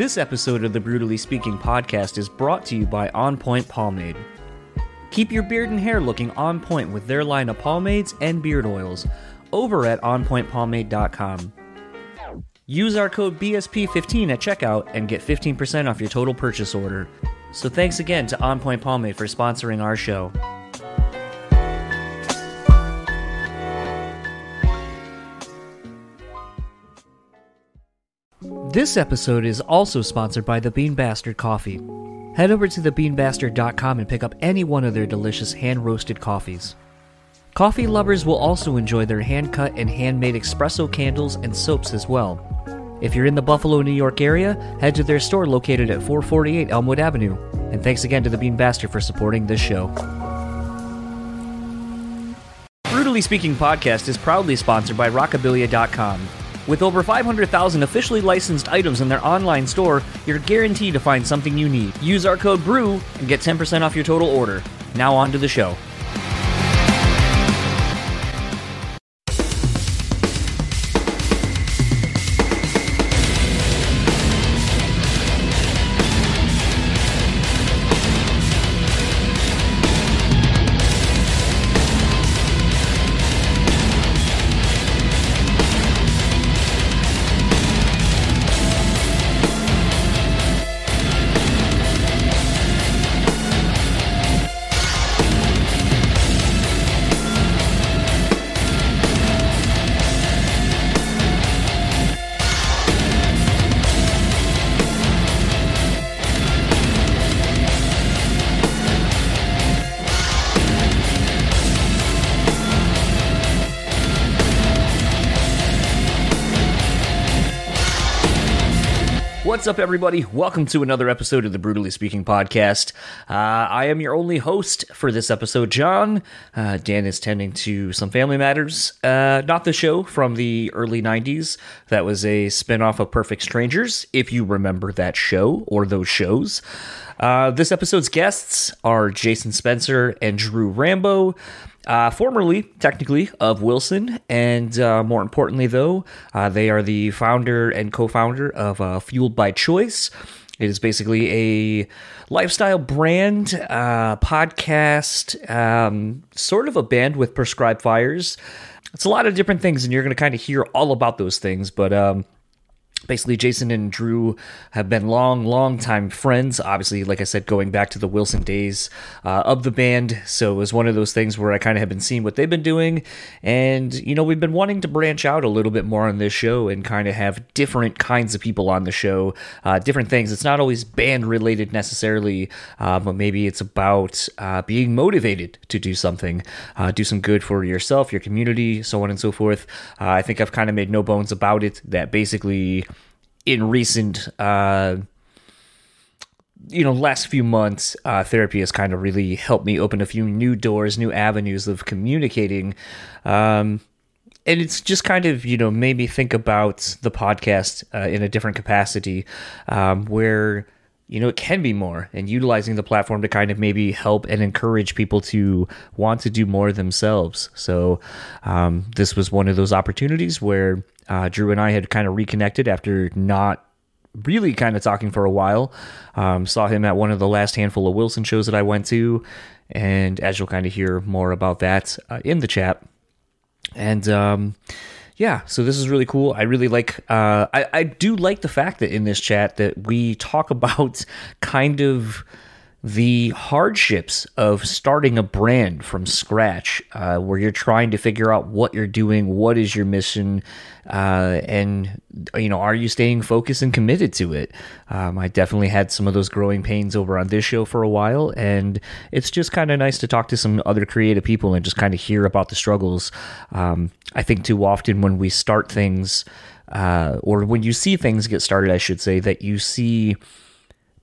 This episode of the Brutally Speaking podcast is brought to you by On Point Pomade. Keep your beard and hair looking on point with their line of pomades and beard oils over at onpointpomade.com. Use our code BSP15 at checkout and get 15% off your total purchase order. So thanks again to On Point Pomade for sponsoring our show. This episode is also sponsored by the Bean Bastard Coffee. Head over to thebeanbastard.com and pick up any one of their delicious hand roasted coffees. Coffee lovers will also enjoy their hand cut and handmade espresso candles and soaps as well. If you're in the Buffalo, New York area, head to their store located at 448 Elmwood Avenue. And thanks again to the Bean Bastard for supporting this show. Brutally Speaking podcast is proudly sponsored by Rockabilia.com. With over 500,000 officially licensed items in their online store, you're guaranteed to find something you need. Use our code BREW and get 10% off your total order. Now on to the show. Up, everybody? Welcome to another episode of the Brutally Speaking podcast. Uh, I am your only host for this episode, John. Uh, Dan is tending to some family matters. Uh, not the show from the early 90s. That was a spinoff of Perfect Strangers, if you remember that show or those shows. Uh, this episode's guests are Jason Spencer and Drew Rambo. Uh, formerly, technically, of Wilson, and uh, more importantly, though, uh, they are the founder and co founder of uh, Fueled by Choice. It is basically a lifestyle brand, uh, podcast, um, sort of a band with prescribed fires. It's a lot of different things, and you're going to kind of hear all about those things, but. Um, basically jason and drew have been long long time friends. Obviously like i said going back to the wilson days uh, of the band. So it was one of those things where i kind of have been seeing what they've been doing. And you know we've been wanting to branch out a little bit more on this show and kind of have different kinds of people on the show uh, different things. It's not always band related necessarily uh, but maybe it's about uh, being motivated to do something uh, do some good for yourself your community so on and so forth. Uh, i think i've kind of made no bones about it that basically in recent uh you know last few months uh, therapy has kind of really helped me open a few new doors new avenues of communicating. Um and it's just kind of you know made me think about the podcast uh, in a different capacity um, where you know it can be more and utilizing the platform to kind of maybe help and encourage people to want to do more themselves. So um, this was one of those opportunities where uh, drew and i had kind of reconnected after not really kind of talking for a while. Um, saw him at one of the last handful of wilson shows that i went to and as you'll kind of hear more about that uh, in the chat. And um, yeah, so this is really cool. I really like. Uh, I I do like the fact that in this chat that we talk about kind of the hardships of starting a brand from scratch, uh, where you're trying to figure out what you're doing, what is your mission, uh, and you know, are you staying focused and committed to it? Um, I definitely had some of those growing pains over on this show for a while, and it's just kind of nice to talk to some other creative people and just kind of hear about the struggles. Um, I think too often when we start things, uh, or when you see things get started, I should say that you see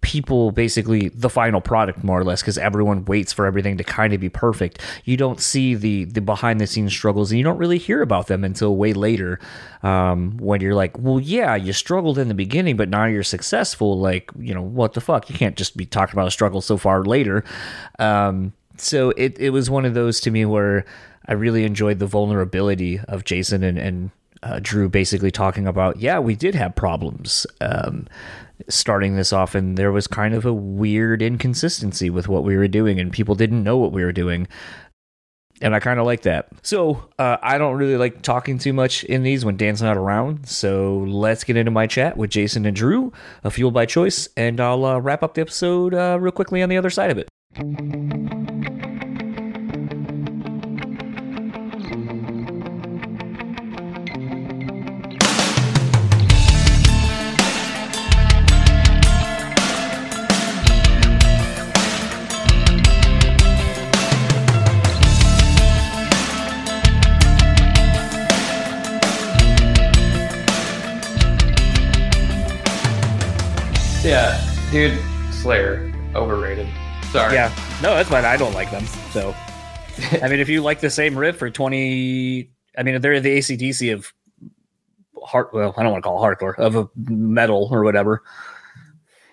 people basically the final product more or less because everyone waits for everything to kind of be perfect. You don't see the the behind the scenes struggles and you don't really hear about them until way later um, when you're like well yeah you struggled in the beginning but now you're successful. Like you know what the fuck? You can't just be talking about a struggle so far later. Um, so it, it was one of those to me where i really enjoyed the vulnerability of jason and, and uh, Drew basically talking about, yeah, we did have problems. Um, starting this off, and there was kind of a weird inconsistency with what we were doing, and people didn't know what we were doing. And I kind of like that. So uh, I don't really like talking too much in these when Dan's not around. So let's get into my chat with Jason and Drew, a Fuel by Choice, and I'll uh, wrap up the episode uh, real quickly on the other side of it. Dude, Slayer overrated. Sorry. Yeah, no, that's fine. I don't like them. So, I mean, if you like the same riff for twenty, I mean, they're the ACDC of heart. Well, I don't want to call it hardcore of a metal or whatever.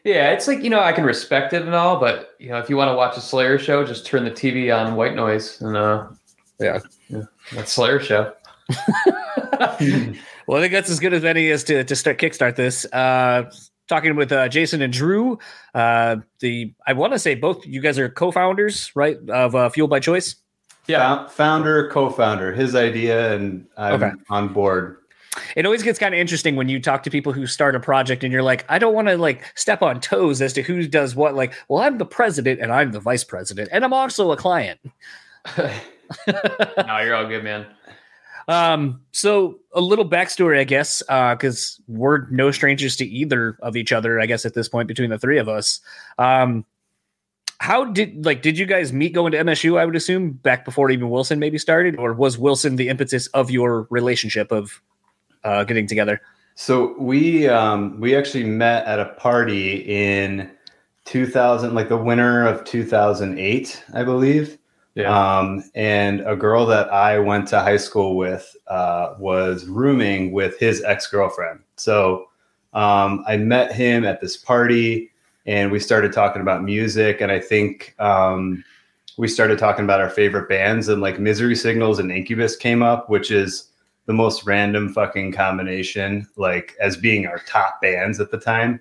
Yeah, it's like you know I can respect it and all, but you know if you want to watch a Slayer show, just turn the TV on white noise and uh, Yeah. yeah, that's Slayer show. Well, I think that's as good as any is to to start kickstart this. Uh, talking with uh, Jason and Drew. Uh, the I want to say both you guys are co-founders, right, of uh, Fuel by Choice. Yeah, founder, co-founder, his idea, and I'm Okay. on board. It always gets kind of interesting when you talk to people who start a project and you're like, I don't want to like step on toes as to who does what. Like, well, I'm the president and I'm the vice president, and I'm also a client. no, you're all good, man. Um, so a little backstory, I guess, because we're no strangers to either of each other. I guess at this point, between the three of us, um, how did like did you guys meet going to MSU? I would assume back before even Wilson maybe started, or was Wilson the impetus of your relationship of uh, getting together? So we um, we actually met at a party in 2000, like the winter of 2008, I believe. Yeah, Um, and a girl that I went to high school with uh, was rooming with his ex girlfriend. So um, I met him at this party and we started talking about music. And I think um, we started talking about our favorite bands, and like Misery Signals and Incubus came up, which is the most random fucking combination, like as being our top bands at the time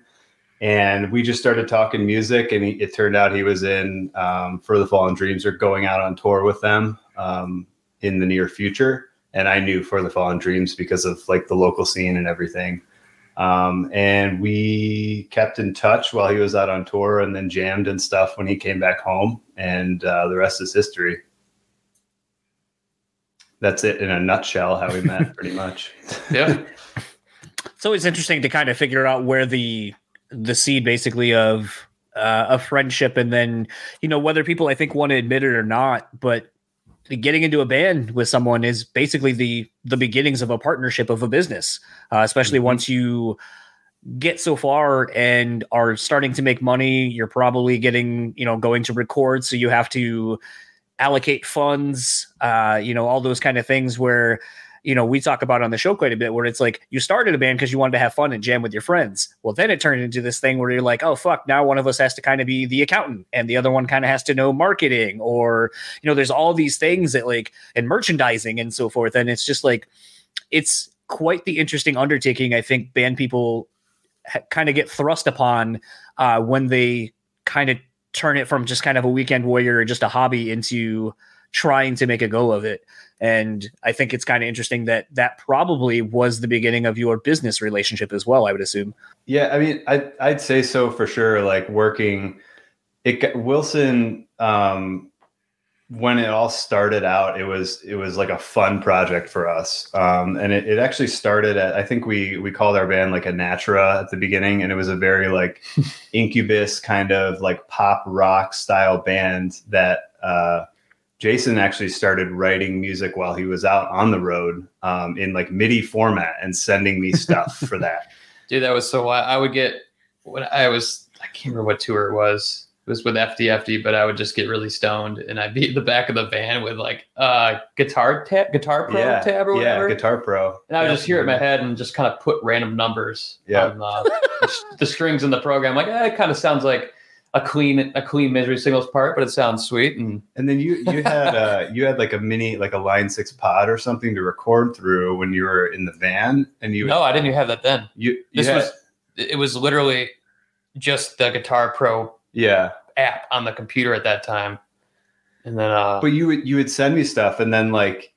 and we just started talking music and he, it turned out he was in um, for the fallen dreams or going out on tour with them um, in the near future. And i knew for the fallen dreams because of like the local scene and everything. Um, and we kept in touch while he was out on tour and then jammed and stuff when he came back home. And uh, the rest is history. That's it in a nutshell how we met pretty much. Yeah, It's always interesting to kind of figure out where the the seed basically of uh, a friendship, and then you know whether people I think want to admit it or not, but getting into a band with someone is basically the the beginnings of a partnership of a business, uh, especially Mhm. once you get so far and are starting to make money you're probably getting you know going to record so you have to allocate funds uh you know all those kind of things where you know we talk about on the show quite a bit where it's like you started a band because you wanted to have fun and jam with your friends. Well then it turned into this thing where you're like oh fuck now one of us has to kind of be the accountant and the other one kind of has to know marketing or you know there's all these things that like and merchandising and so forth. And it's just like it's quite the interesting undertaking i think band people ha- kind of get thrust upon uh, when they kind of turn it from just kind of a weekend warrior or just a hobby into trying to make a go of it. And I think it's kind of interesting that that probably was the beginning of your business relationship as well. I would assume. Yeah, I mean, I'd, I'd say so for sure. Like working, it Wilson. Um, when it all started out, it was it was like a fun project for us, um, and it, it actually started at I think we we called our band like a Natura at the beginning, and it was a very like Incubus kind of like pop rock style band that uh, Jason actually started writing music while he was out on the road um, in like MIDI format and sending me stuff for that. dude, that was so wild. I would get when I was I can't remember what tour it was. It was with FTFD, but I would just get really stoned and I'd be in the back of the van with like uh guitar tab, guitar pro yeah, tab or whatever. Yeah, Guitar Pro. And I would Yeah. just hear it in my head and just kind of put random numbers Yeah. on uh, the, the strings in the program. Like, eh, it kind of sounds like a clean a clean misery signals part, but it sounds sweet. And And then you you had uh you had like a mini like a line six pod or something to record through when you were in the van and you no, I didn't even have that then. you, you This had- was it was literally just the Guitar Pro yeah app on the computer at that time. And then uh but you would you would send me stuff and then like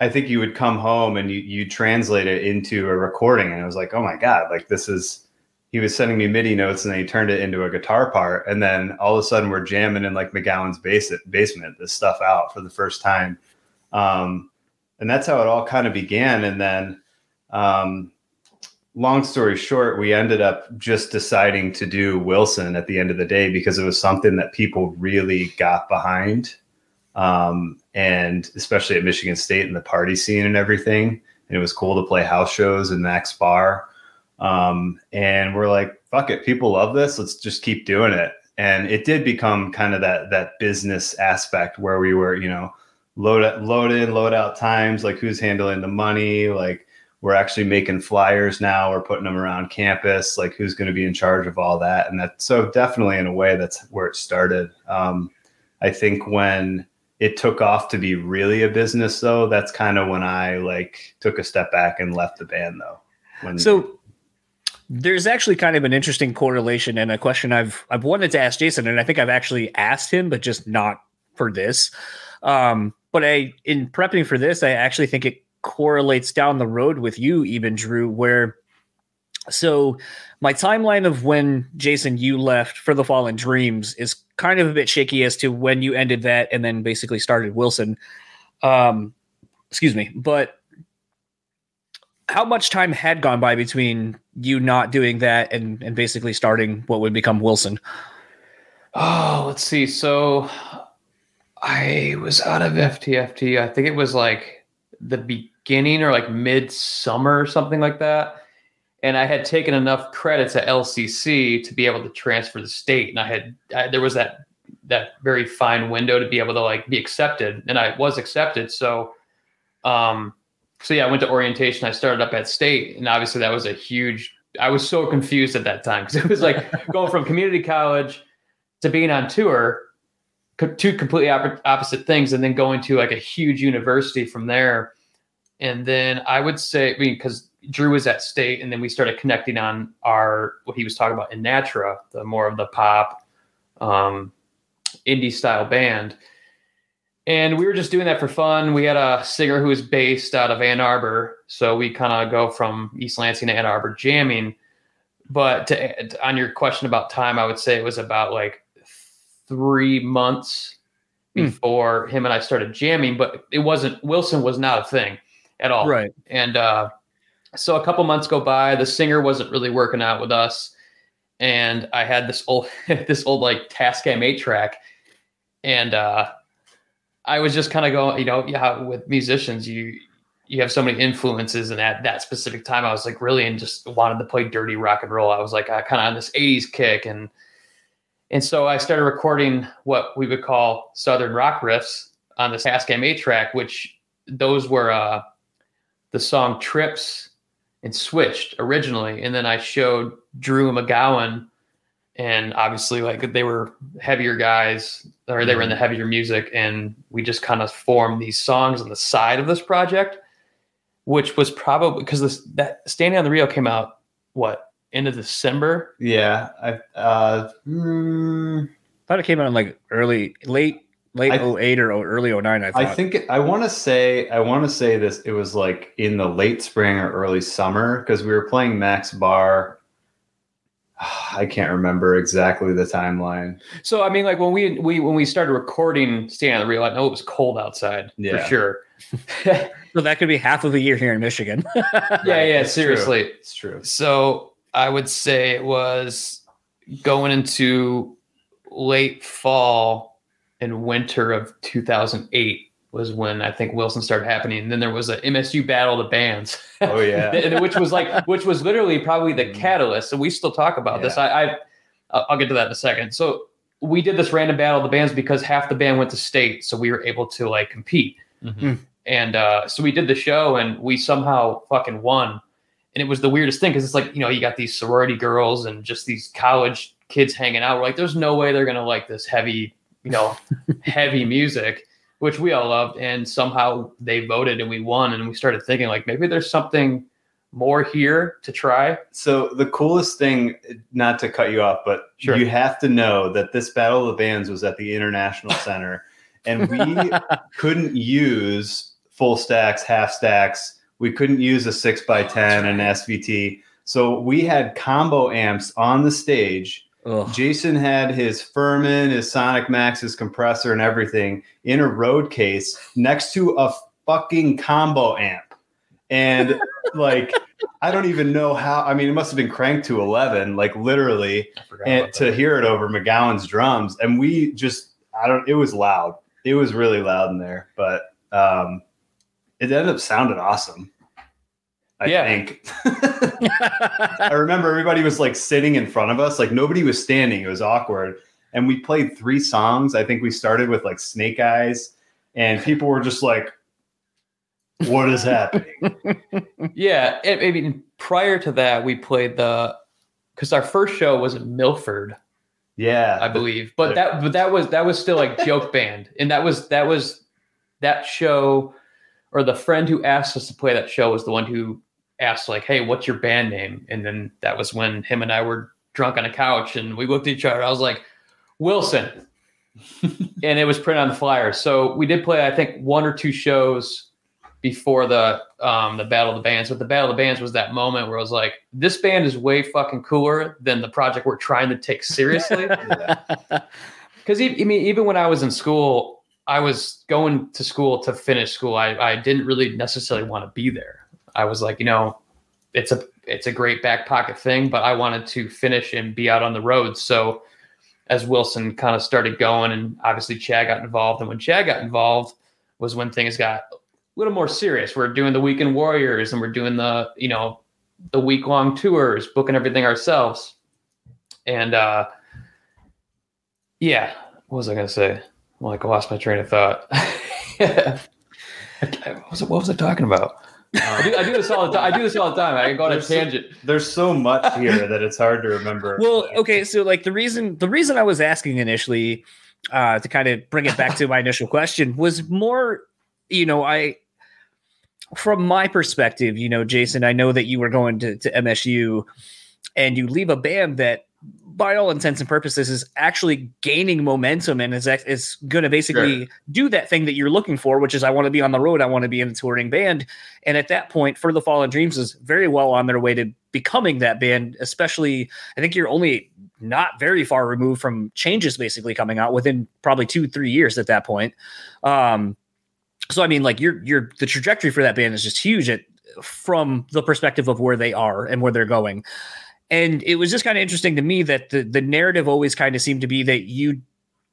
I think you would come home and you you translate it into a recording and I was like oh my god like this is he was sending me MIDI notes and then he turned it into a guitar part and then all of a sudden we're jamming in like McGowan's base- basement this stuff out for the first time um, and that's how it all kind of began and then um, long story short we ended up just deciding to do Wilson at the end of the day because it was something that people really got behind um, and especially at Michigan State and the party scene and everything. And it was cool to play house shows in Mac's Bar. Um, and we're like, fuck it, people love this. Let's just keep doing it. And it did become kind of that that business aspect where we were, you know, load load in, load out times, like who's handling the money, like we're actually making flyers now, we're putting them around campus, like who's going to be in charge of all that. And that so definitely in a way that's where it started. Um, I think when it took off to be really a business though that's kind of when i like took a step back and left the band though when So there's actually kind of an interesting correlation and a question I've I've wanted to ask Jason, and I think I've actually asked him, but just not for this. Um, but I in prepping for this, I actually think it correlates down the road with you, even Drew, where so my timeline of when Jason you left for the Fallen Dreams is kind of a bit shaky as to when you ended that and then basically started Wilson. Um, excuse me, but how much time had gone by between you not doing that and and basically starting what would become Wilson? Oh, let's see. So I was out of FTFD. I think it was like the beginning or like midsummer or something like that. And I had taken enough credits at LCC to be able to transfer the state. And I had I, there was that that very fine window to be able to like be accepted, and I was accepted. So, um, so yeah, I went to orientation. I started up at state, and obviously that was a huge. I was so confused at that time because it was like going from community college to being on tour, two completely op- opposite things, and then going to like a huge university from there. And then I would say, I mean, because Drew was at state, and then we started connecting on our what he was talking about in Natura, the more of the pop, um, indie style band. And we were just doing that for fun. We had a singer who was based out of Ann Arbor, so we kind of go from East Lansing to Ann Arbor jamming. But to, on your question about time, I would say it was about like three months Hmm. before him and I started jamming. But it wasn't Wilson was not a thing at all. Right. And uh, so a couple months go by. The singer wasn't really working out with us, and I had this old this old like Tascam eight track, and uh, I was just kind of going, you know, yeah, with musicians, you you have so many influences, and at that specific time, I was like really and just wanted to play dirty rock and roll. I was like uh, kind of on this '80s kick, and and so I started recording what we would call southern rock riffs on this Tascam eight track, which those were uh, the song "Trips" and "Switched" originally, and then I showed Drew McGowan, and obviously like they were heavier guys, or they were in the heavier music, and we just kind of formed these songs on the side of this project, which was probably because this that "Standing on the Ropes" came out what end of December. yeah i uh mm, thought it came out in like early, late, late I- 08 or early 09. I thought. i think i want to say i want to say this it was like in the late spring or early summer because we were playing mac's bar i can't remember exactly the timeline So I mean, like when we we when we started recording "Standing on the Ropes, I know it was cold outside Yeah. for sure. so that could be half of a year here in Michigan. yeah, yeah, it's true. seriously. it's true So I would say it was going into late fall and winter of 2008 was when I think Wilson started happening. And then there was a MSU battle of the bands. oh yeah which was like, which was literally probably the catalyst. And we still talk about this. I, I, I'll I'll get to that in a second. So we did this random battle of the bands because half the band went to state, so we were able to like compete. Mhm. And uh, so we did the show, and we somehow fucking won. and it was the weirdest thing because it's like you know you got these sorority girls and just these college kids hanging out. We're like, there's no way they're gonna like this heavy, you know, heavy music, which we all loved, and somehow they voted and we won, and we started thinking like maybe there's something more here to try. So the coolest thing, not to cut you off, but Sure. you have to know that this Battle of the Bands was at the International Center, and we couldn't use full stacks, half stacks. We couldn't use a six by oh, ten and SVT. So we had combo amps on the stage. Ugh. Jason had his Furman, his Sonic Max, his compressor, and everything in a road case next to a fucking combo amp. And like, I don't even know how. I mean, it must have been cranked to 11, like literally, and to hear it over McGowan's drums. And we just, I don't, it was loud. It was really loud in there, but um, it ended up sounding awesome. I Yeah. think. I remember everybody was like sitting in front of us, like nobody was standing. It was awkward. And we played three songs. I think we started with like Snake Eyes, and people were just like, What is happening? Yeah, I I mean, prior to that, we played the because our first show was in Milford, Yeah. I believe, but that but that was that was still like joke band, and that was that was that show, or the friend who asked us to play that show was the one who asked like, "Hey, what's your band name?" And then that was when him and I were drunk on a couch, and we looked at each other. I was like, Wilson, and it was printed on the flyer. So we did play, I think, one or two shows before the um the battle of the bands but the battle of the bands was that moment where i was like this band is way fucking cooler than the project we're trying to take seriously because I mean, even when I was in school, I was going to school to finish school. I, I didn't really necessarily want to be there. I was like, you know, it's a it's a great back pocket thing, but I wanted to finish and be out on the road. So as Wilson kind of started going, and obviously Chad got involved, and when Chad got involved was when things got a little more serious. We're doing the weekend warriors, and we're doing the you know the week long tours, booking everything ourselves, and uh, yeah, what was I gonna say? Well, like I lost my train of thought. what, was, what was I talking about? I do, I do this all the time. I do this all the time. I can go on a There's some- tangent. There's so much here that it's hard to remember. well, okay, so like the reason the reason I was asking initially uh to kind of bring it back to my initial question was more, you know, I from my perspective, you know, Jason, I know that you were going to, to MSU and you leave a band that by all intents and purposes is actually gaining momentum and is is going to basically do that thing that you're looking for which is I want to be on the road. I want to be in a touring band. And at that point for the fallen dreams is very well on their way to becoming that band especially I think you're only not very far removed from changes basically coming out within probably 2 3 years at that point. Um so I mean like you're you're the trajectory for that band is just huge at from the perspective of where they are and where they're going and it was just kind of interesting to me that the the narrative always kind of seemed to be that you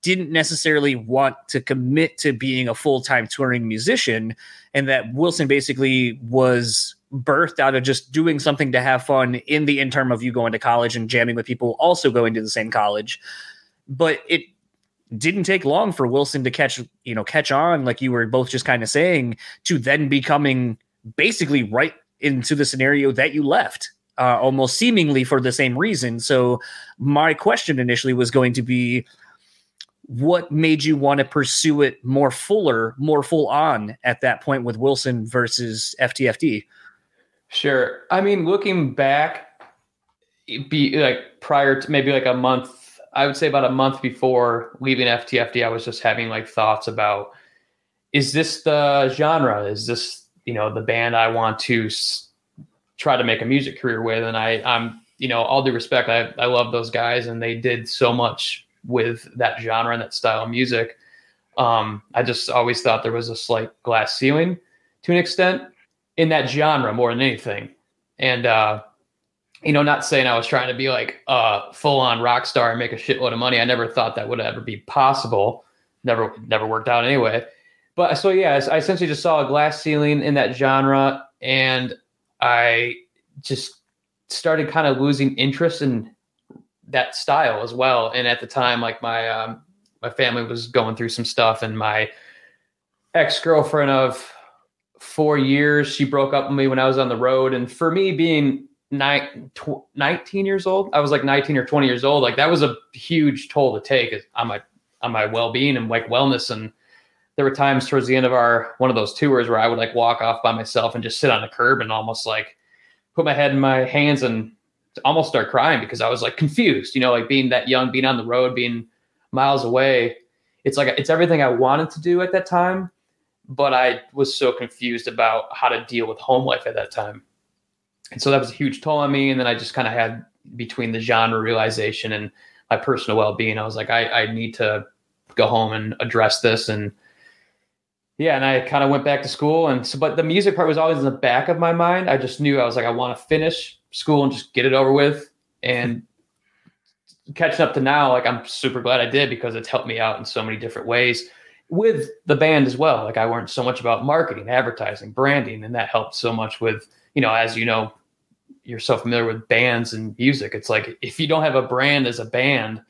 didn't necessarily want to commit to being a full-time touring musician and that Wilson basically was birthed out of just doing something to have fun in the interim of you going to college and jamming with people also going to the same college. But it didn't take long for Wilson to catch you know catch on like you were both just kind of saying to then becoming basically right into the scenario that you left uh, almost seemingly for the same reason. So my question initially was going to be what made you want to pursue it more fuller, more full on at that point with Wilson versus FTFD? Sure. I mean, looking back, be like prior to maybe like a month, I would say about a month before leaving FTFD, I was just having like thoughts about is this the genre? Is this, you know, the band I want to try to make a music career with? And I, I'm, you know, all due respect, I, I love those guys and they did so much with that genre and that style of music. Um, I just always thought there was a slight glass ceiling to an extent in that genre more than anything. And uh, you know, not saying I was trying to be like a full on rock star and make a shitload of money. I never thought that would ever be possible. Never, never worked out anyway. But so yeah, I essentially just saw a glass ceiling in that genre, and I just started kind of losing interest in that style as well. And at the time, like my um, my family was going through some stuff, and my ex girlfriend of four years. She broke up with me when I was on the road. And for me, being nine, tw- 19 years old, I was like 19 or 20 years old. Like that was a huge toll to take on my on my well being and like wellness. And there were times towards the end of our one of those tours where I would like walk off by myself and just sit on the curb and almost like put my head in my hands and almost start crying because I was like confused, you know, like being that young, being on the road, being miles away. It's like it's everything I wanted to do at that time, but I was so confused about how to deal with home life at that time. And so that was a huge toll on me. And then I just kind of had between the genre realization and my personal well being, I was like, I, I need to go home and address this. And yeah, and I kind of went back to school. And so, but the music part was always in the back of my mind. I just knew I was like, I want to finish school and just get it over with. And catching up to now, like I'm super glad I did because it's helped me out in so many different ways with the band as well. Like I learned so much about marketing, advertising, branding, and that helped so much with, you know, as you know, you're so familiar with bands and music. It's like if you don't have a brand as a band,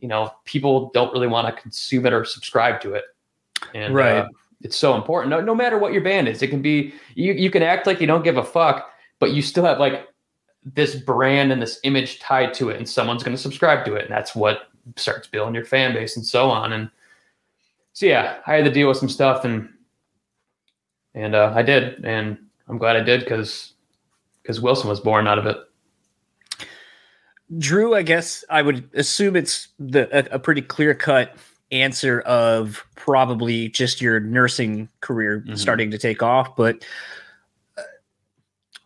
you know, people don't really want to consume it or subscribe to it. And Right. uh, it's so important. No, no matter what your band is, it can be you. You can act like you don't give a fuck, but you still have like this brand and this image tied to it, and someone's going to subscribe to it, and that's what starts building your fan base and so on. And so yeah, I had to deal with some stuff, and and uh, I did, and I'm glad I did because because Wilson was born out of it. Drew, I guess I would assume it's the a, a pretty clear cut answer of probably just your nursing career Mhm. starting to take off. But uh,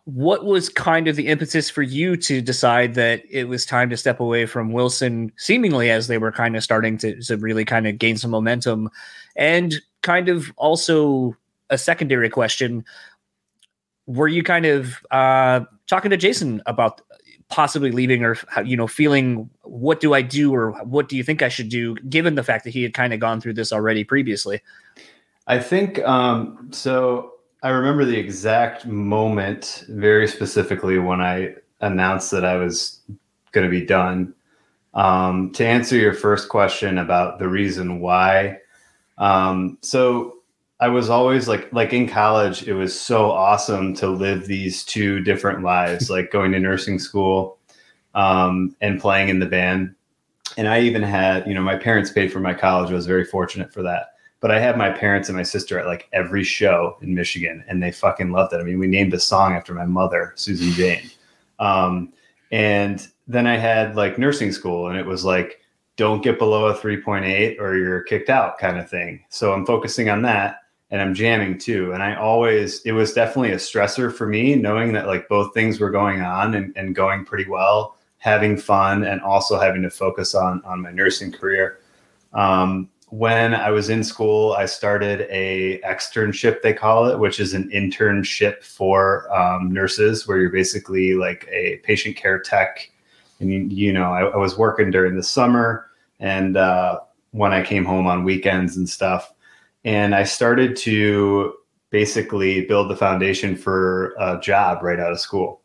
what was kind of the impetus for you to decide that it was time to step away from Wilson, seemingly as they were kind of starting to, to really kind of gain some momentum? And kind of also a secondary question were you kind of uh, talking to Jason about possibly leaving or you know feeling what do I do or what do you think I should do given the fact that he had kind of gone through this already previously I think um, so. I remember the exact moment very specifically when I announced that I was going to be done. Um, to answer your first question about the reason why, um, so I was always like, like in college, it was so awesome to live these two different lives, like going to nursing school um, and playing in the band. And I even had, you know, my parents paid for my college. I was very fortunate for that but I had my parents and my sister at like every show in Michigan, and they fucking loved it. I mean, we named a song after my mother, Susan Jane. Um, and then I had like nursing school, and it was like, don't get below a 3.8 or you're kicked out kind of thing. So I'm focusing on that and I'm jamming too. And I always, it was definitely a stressor for me knowing that like both things were going on and, and going pretty well, having fun and also having to focus on, on my nursing career. Um, when I was in school, I started a externship, they call it, which is an internship for um, nurses, where you're basically like a patient care tech. And you, you know, I, I was working during the summer and uh, when I came home on weekends and stuff, and I started to basically build the foundation for a job right out of school.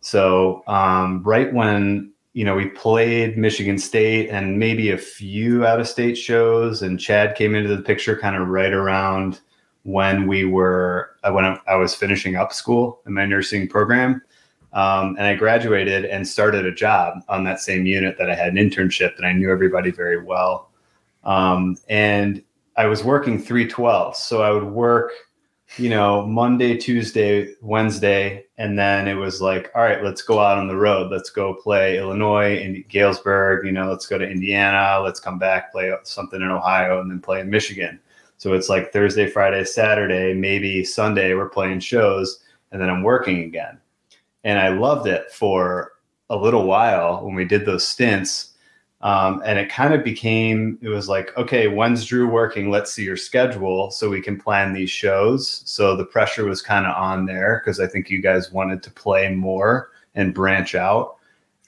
So um, right when you know, we played Michigan State and maybe a few out of state shows, and Chad came into the picture kind of right around when we were uh, when I was finishing up school in my nursing program. Um, and I graduated and started a job on that same unit that I had an internship, and I knew everybody very well. Um, and I was working 312, so I would work you know, Monday, Tuesday, Wednesday, and then it was like, all right, let's go out on the road. Let's go play Illinois and Galesburg. You know, let's go to Indiana. Let's come back, play something in Ohio, and then play in Michigan. So it's like Thursday, Friday, Saturday, maybe Sunday, we're playing shows, and then I'm working again. And I loved it for a little while when we did those stints. Um, and it kind of became it was like okay when's drew working? Let's see your schedule so we can plan these shows. So the pressure was kind of on there because i think you guys wanted to play more and branch out.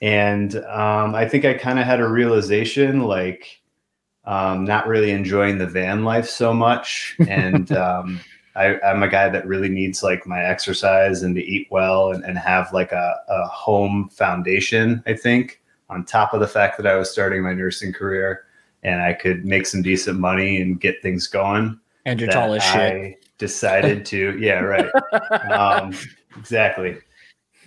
And um, i think i kind of had a realization like um, not really enjoying the van life so much. And um, I, i'm a guy that really needs like my exercise and to eat well and, and have like a, a home foundation i think on top of the fact that I was starting my nursing career and I could make some decent money and get things going. and you're tall as shit I decided to, yeah, right. Um, exactly.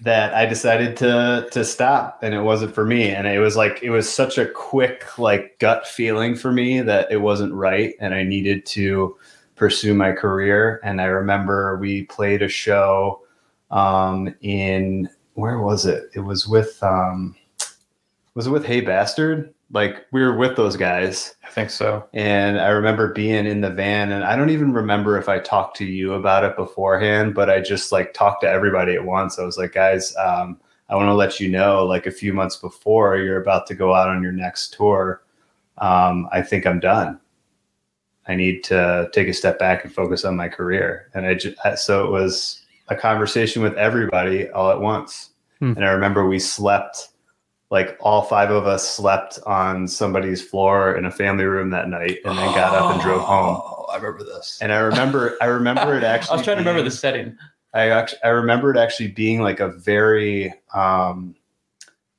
That I decided to to stop and it wasn't for me. And it was like it was such a quick like gut feeling for me that it wasn't right and I needed to pursue my career. And I remember we played a show um in where was it? It was with um was it with Hey Bastard? Like we were with those guys I think so. and I remember being in the van, and I don't even remember if I talked to you about it beforehand, but I just like talked to everybody at once. I was like, guys, um, I want to let you know, like a few months before you're about to go out on your next tour, um, I think I'm done. I need to take a step back and focus on my career. And I just, so it was a conversation with everybody all at once. Hmm. And I remember we slept like all five of us slept on somebody's floor in a family room that night and then got up and drove home. Oh, I remember this. And I remember I remember it actually I was trying to remember the setting. I actually I remember it actually being like a very um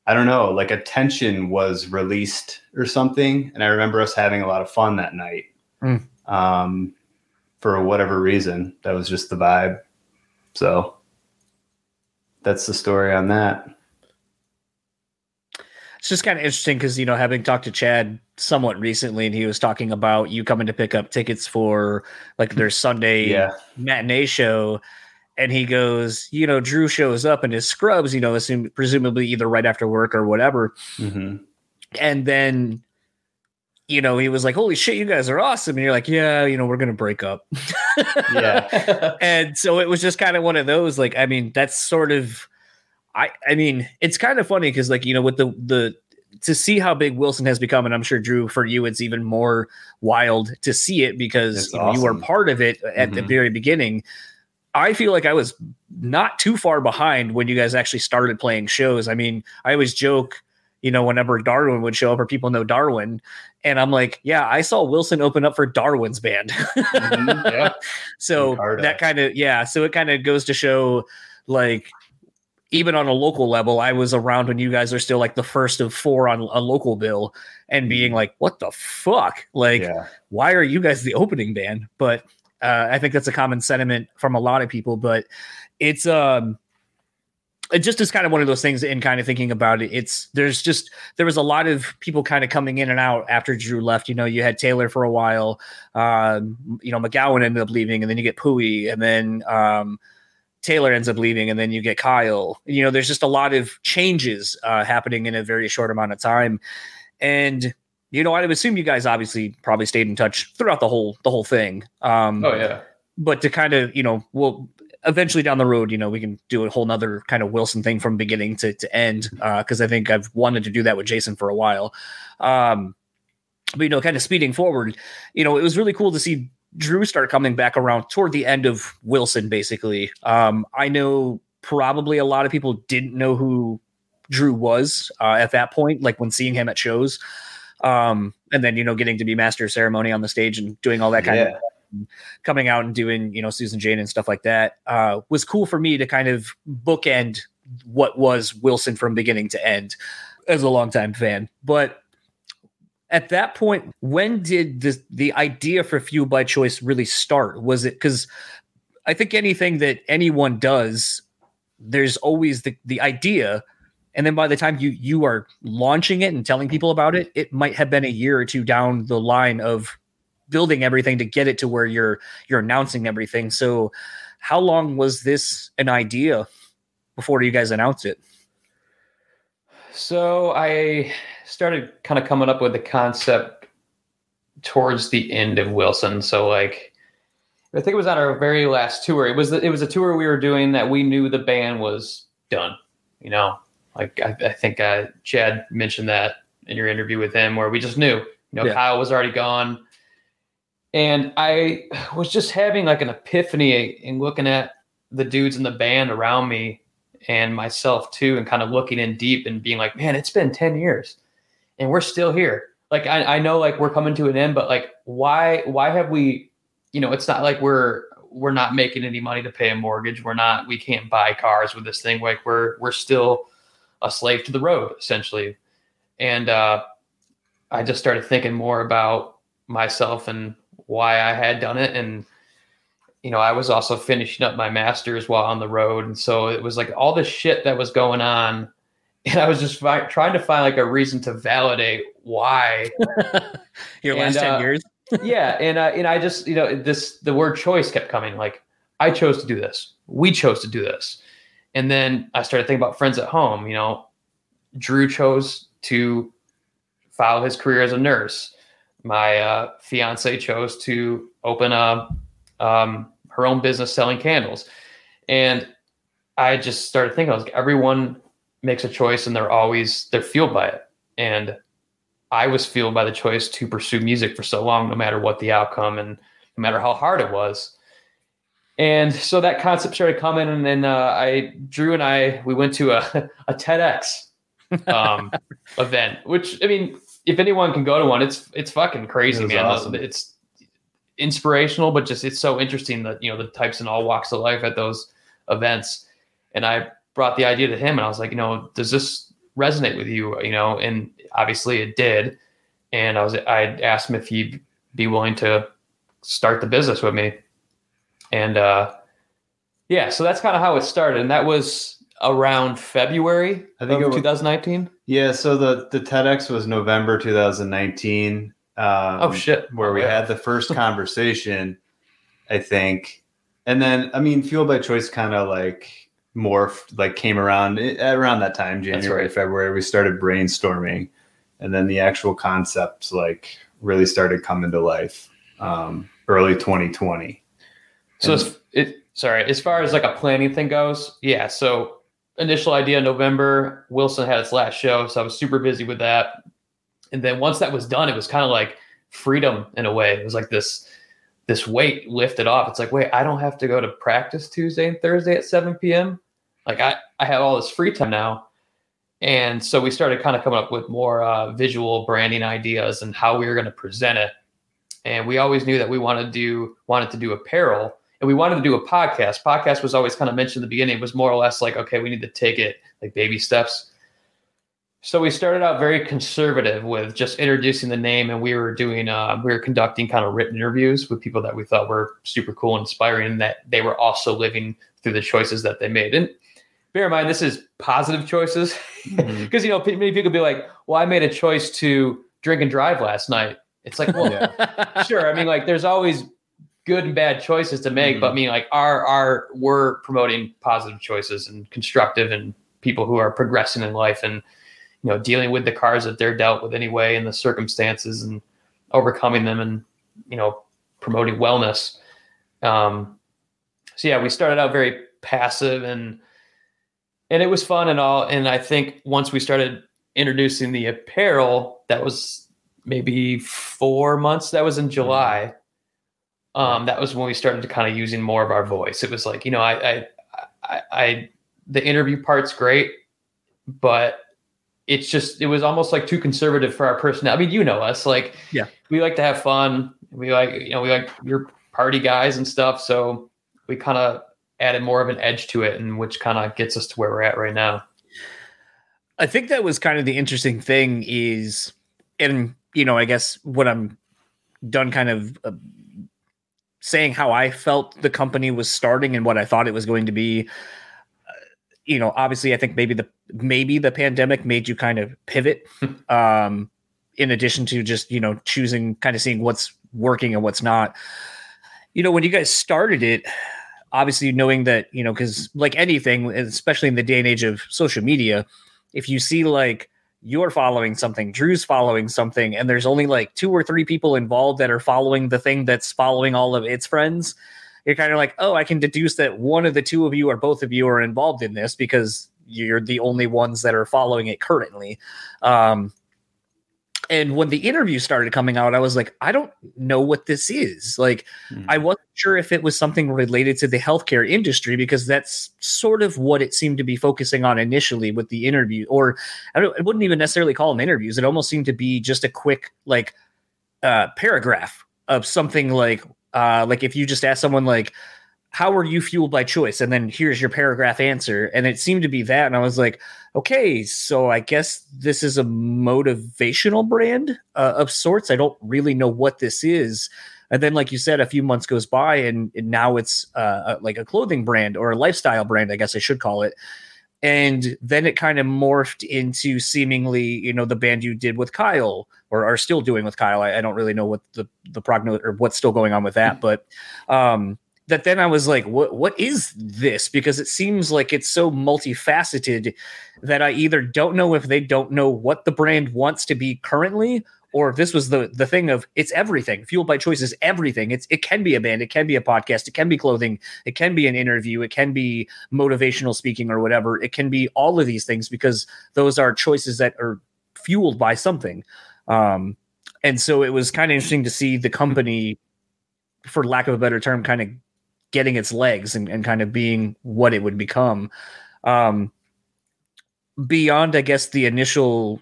I don't know, like a tension was released or something. And I remember us having a lot of fun that night. Mm. Um for whatever reason. That was just the vibe. So that's the story on that. It's just kind of interesting because you know, having talked to Chad somewhat recently, and he was talking about you coming to pick up tickets for like their Sunday Yeah. matinee show, and he goes, you know, Drew shows up in his scrubs, you know, assume, presumably either right after work or whatever, hmm and then. You know, he was like, "Holy shit, you guys are awesome!" And you're like, "Yeah, you know, we're gonna break up." Yeah. and so it was just kind of one of those like i mean that's sort of i i mean it's kind of funny because like you know with the the to see how big wilson has become and i'm sure drew for you it's even more wild to see it because you, know, you were part of it at the Mhm. very beginning i feel like i was not too far behind when you guys actually started playing shows i mean i always joke you know whenever darwin would show up or people know darwin and i'm like yeah i saw wilson open up for darwin's band Mhm. yeah. so that kind of yeah so it kind of goes to show like even on a local level i was around when you guys are still like the first of four on a local bill and being like what the fuck? Like yeah. why are you guys the opening band? But uh, i think that's a common sentiment from a lot of people but it's um it just is kind of one of those things in kind of thinking about it. It's there's just there was a lot of people kind of coming in and out after drew left. You know you had taylor for a while um you know mcgowan ended up leaving and then you get puhy and then um taylor ends up leaving and then you get kyle. You know there's just a lot of changes uh happening in a very short amount of time. And you know i would assume you guys obviously probably stayed in touch throughout the whole the whole thing. Um Oh yeah. but to kind of you know we'll eventually down the road you know we can do a whole nother kind of wilson thing from beginning to, to end because i think i've wanted to do that with jason for a while. Um but you know kind of speeding forward you know it was really cool to see drew start coming back around toward the end of wilson basically. Um i know probably a lot of people didn't know who drew was uh, at that point like when seeing him at shows. Um and then you know getting to be master of ceremony on the stage and doing all that kind of coming out and doing you know Susan Jane and stuff like that uh, was cool for me to kind of bookend what was Wilson from beginning to end as a longtime fan. But at that point, when did the the idea for Fuel by Choice really start? Was it because I think anything that anyone does, there's always the the idea. And then by the time you you are launching it and telling people about it, it might have been a year or two down the line of building everything to get it to where you're you're announcing everything. So how long was this an idea before you guys announced it? So I started kind of coming up with the concept towards the end of Wilson. So like I think it was on our very last tour. It was it was a tour we were doing that we knew the band was done. You know, like I, I think uh, Chad mentioned that in your interview with him, where we just knew. You know, Yeah. Kyle was already gone, and I was just having like an epiphany in looking at the dudes in the band around me and myself too, and kind of looking in deep and being like, man, it's been 10 years and we're still here. Like, I, I know like we're coming to an end, but like, why, why have we, you know, it's not like we're, we're not making any money to pay a mortgage. We're not, we can't buy cars with this thing. Like we're, we're still a slave to the road essentially. And, uh, I just started thinking more about myself and why I had done it. And you know, I was also finishing up my master's while on the road. And so it was like all the shit that was going on. And I was just fi- trying to find like a reason to validate why. Your And, last 10 uh, years? yeah. And, uh, and I just, you know, this, the word choice kept coming like, I chose to do this. We chose to do this. And then I started thinking about friends at home. You know, Drew chose to follow his career as a nurse. My uh, fiance chose to open a um, her own business selling candles, and I just started thinking, I was like, everyone makes a choice, and they're always they're fueled by it. And I was fueled by the choice to pursue music for so long, no matter what the outcome, and no matter how hard it was. And so that concept started coming, and then uh, I, Drew and I, we went to a, a TEDx um, event, which I mean, if anyone can go to one, it's it's fucking crazy, It man. awesome. It's inspirational, but just it's so interesting that you know the types in all walks of life at those events. And I brought the idea to him, and I was like, you know, does this resonate with you? You know, and obviously it did. And I was I asked him if he'd be willing to start the business with me, and uh, yeah, so that's kind of how it started, and that was around February I think of it was- 2019. Yeah, so the the TEDx was November 2019. Um, Oh shit! where we Yeah. had the first conversation, I think, and then I mean, Fuel by Choice kind of like morphed, like came around eh, around that time, January, right. February. We started brainstorming, and then the actual concepts like really started coming to life um, early 2020. So as, it sorry, as far as like a planning thing goes, yeah. So initial idea in November, Wilson had its last show, so I was super busy with that. And then once that was done, it was kind of like freedom in a way. It was like this this weight lifted off. It's like, wait, I don't have to go to practice Tuesday and Thursday at 7 p.m. Like I, I have all this free time now. And so we started kind of coming up with more uh, visual branding ideas and how we were going to present it. And we always knew that we wanted to do wanted to do apparel and we wanted to do a podcast. Podcast was always kind of mentioned in the beginning. It was more or less like, okay, we need to take it like baby steps. So we started out very conservative with just introducing the name, and we were doing, uh, we were conducting kind of written interviews with people that we thought were super cool and inspiring, and that they were also living through the choices that they made. And bear in mind, this is positive choices because you know many people be like, "Well, I made a choice to drink and drive last night." It's like, well, Yeah. sure. I mean, like, there's always good and bad choices to make, but I mean, like, our our we're promoting positive choices and constructive and people who are progressing in life and you know dealing with the cars that they're dealt with anyway and the circumstances and overcoming them and you know promoting wellness. Um, so yeah, we started out very passive and and it was fun and all. And I think once we started introducing the apparel, that was maybe four months. That was in July. Um, that was when we started to kind of using more of our voice. It was like, you know, I, I, I, I the interview part's great, but it's just, it was almost like too conservative for our personality. I mean, you know us, like, Yeah. we like to have fun. We like, you know, we like we're party guys and stuff. So we kind of added more of an edge to it, and which kind of gets us to where we're at right now. I think that was kind of the interesting thing is, and you know, I guess when I'm done kind of uh, saying how I felt the company was starting and what I thought it was going to be, uh, you know, obviously I think maybe the maybe the pandemic made you kind of pivot, um, in addition to just you know choosing kind of seeing what's working and what's not. You know, when you guys started it, obviously knowing that you know because like anything, especially in the day and age of social media if you see like you're following something, Drew's following something, and there's only like two or three people involved that are following the thing that's following all of its friends, you're kind of like, oh, I can deduce that one of the two of you or both of you are involved in this because you're the only ones that are following it currently. Um, and when the interview started coming out, I was like, I don't know what this is. Like, I wasn't sure if it was something related to the healthcare industry because that's sort of what it seemed to be focusing on initially with the interview. Or I, don't, I wouldn't even necessarily call them interviews. It almost seemed to be just a quick like uh, paragraph of something like uh, like if you just ask someone like, "How are you fueled by choice?" and then here's your paragraph answer, and it seemed to be that. And I was like, okay, so I guess this is a motivational brand uh, of sorts. I don't really know what this is. And then, like you said, a few months goes by, and, and now it's uh, like a clothing brand or a lifestyle brand, I guess I should call it. And then it kind of morphed into seemingly, you know, the band you did with Kyle or are still doing with Kyle. I, I don't really know what the the prognosis or what's still going on with that, but um, that then I was like, what what is this? Because it seems like it's so multifaceted that I either don't know if they don't know what the brand wants to be currently, or if this was the the thing of it's everything. Fueled by choice is everything. It's it can be a band, it can be a podcast, it can be clothing, it can be an interview, it can be motivational speaking or whatever. It can be all of these things because those are choices that are fueled by something. Um, and so it was kind of interesting to see the company, for lack of a better term, kind of getting its legs and, and kind of being what it would become. Um, beyond, I guess, the initial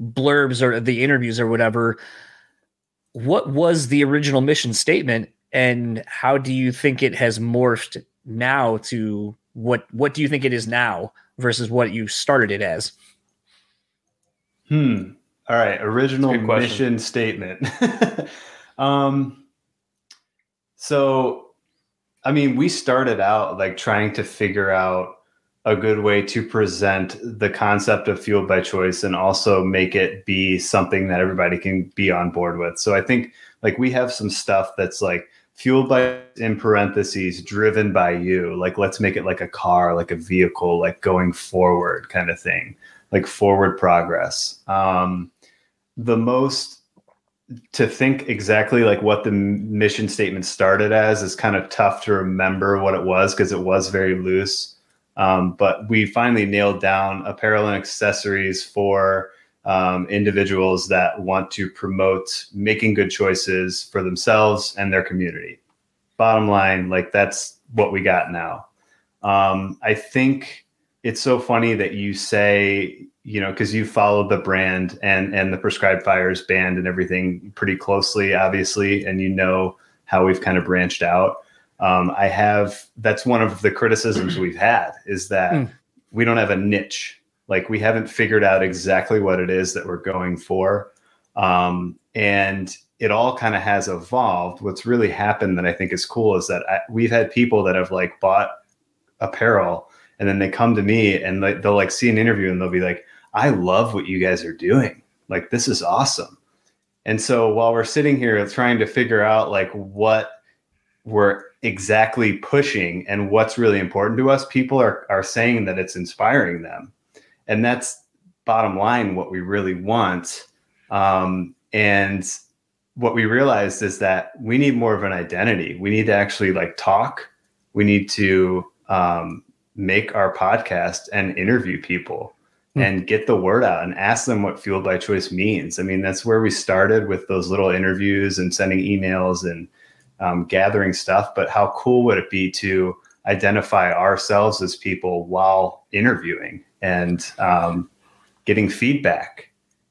blurbs or the interviews or whatever, what was the original mission statement and how do you think it has morphed now to what what do you think it is now versus what you started it as? Hmm. All right. Original mission statement. um so, I mean, we started out like trying to figure out a good way to present the concept of fuel by choice and also make it be something that everybody can be on board with. So I think like we have some stuff that's like fueled by in parentheses driven by you like let's make it like a car like a vehicle like going forward kind of thing like forward progress um the most to think exactly like what the mission statement started as is kind of tough to remember what it was because it was very loose. Um, but we finally nailed down apparel and accessories for um, individuals that want to promote making good choices for themselves and their community. Bottom line, like that's what we got now. Um, I think it's so funny that you say you know, because you followed the brand and and the prescribed fires band and everything pretty closely, obviously, and you know how we've kind of branched out. Um, I have that's one of the criticisms we've had is that mm. we don't have a niche. Like we haven't figured out exactly what it is that we're going for. Um, and it all kind of has evolved. What's really happened that I think is cool is that I, we've had people that have like bought apparel and then they come to me and they'll like see an interview and they'll be like, I love what you guys are doing. Like, this is awesome. And so while we're sitting here trying to figure out like what we're exactly pushing and what's really important to us, people are, are saying that it's inspiring them. And that's bottom line what we really want. Um, and what we realized is that we need more of an identity. We need to actually like talk. We need to um, make our podcast and interview people Hmm. and get the word out and ask them what fueled by choice means. I mean, that's where we started with those little interviews and sending emails and um, gathering stuff. But how cool would it be to identify ourselves as people while interviewing and um, getting feedback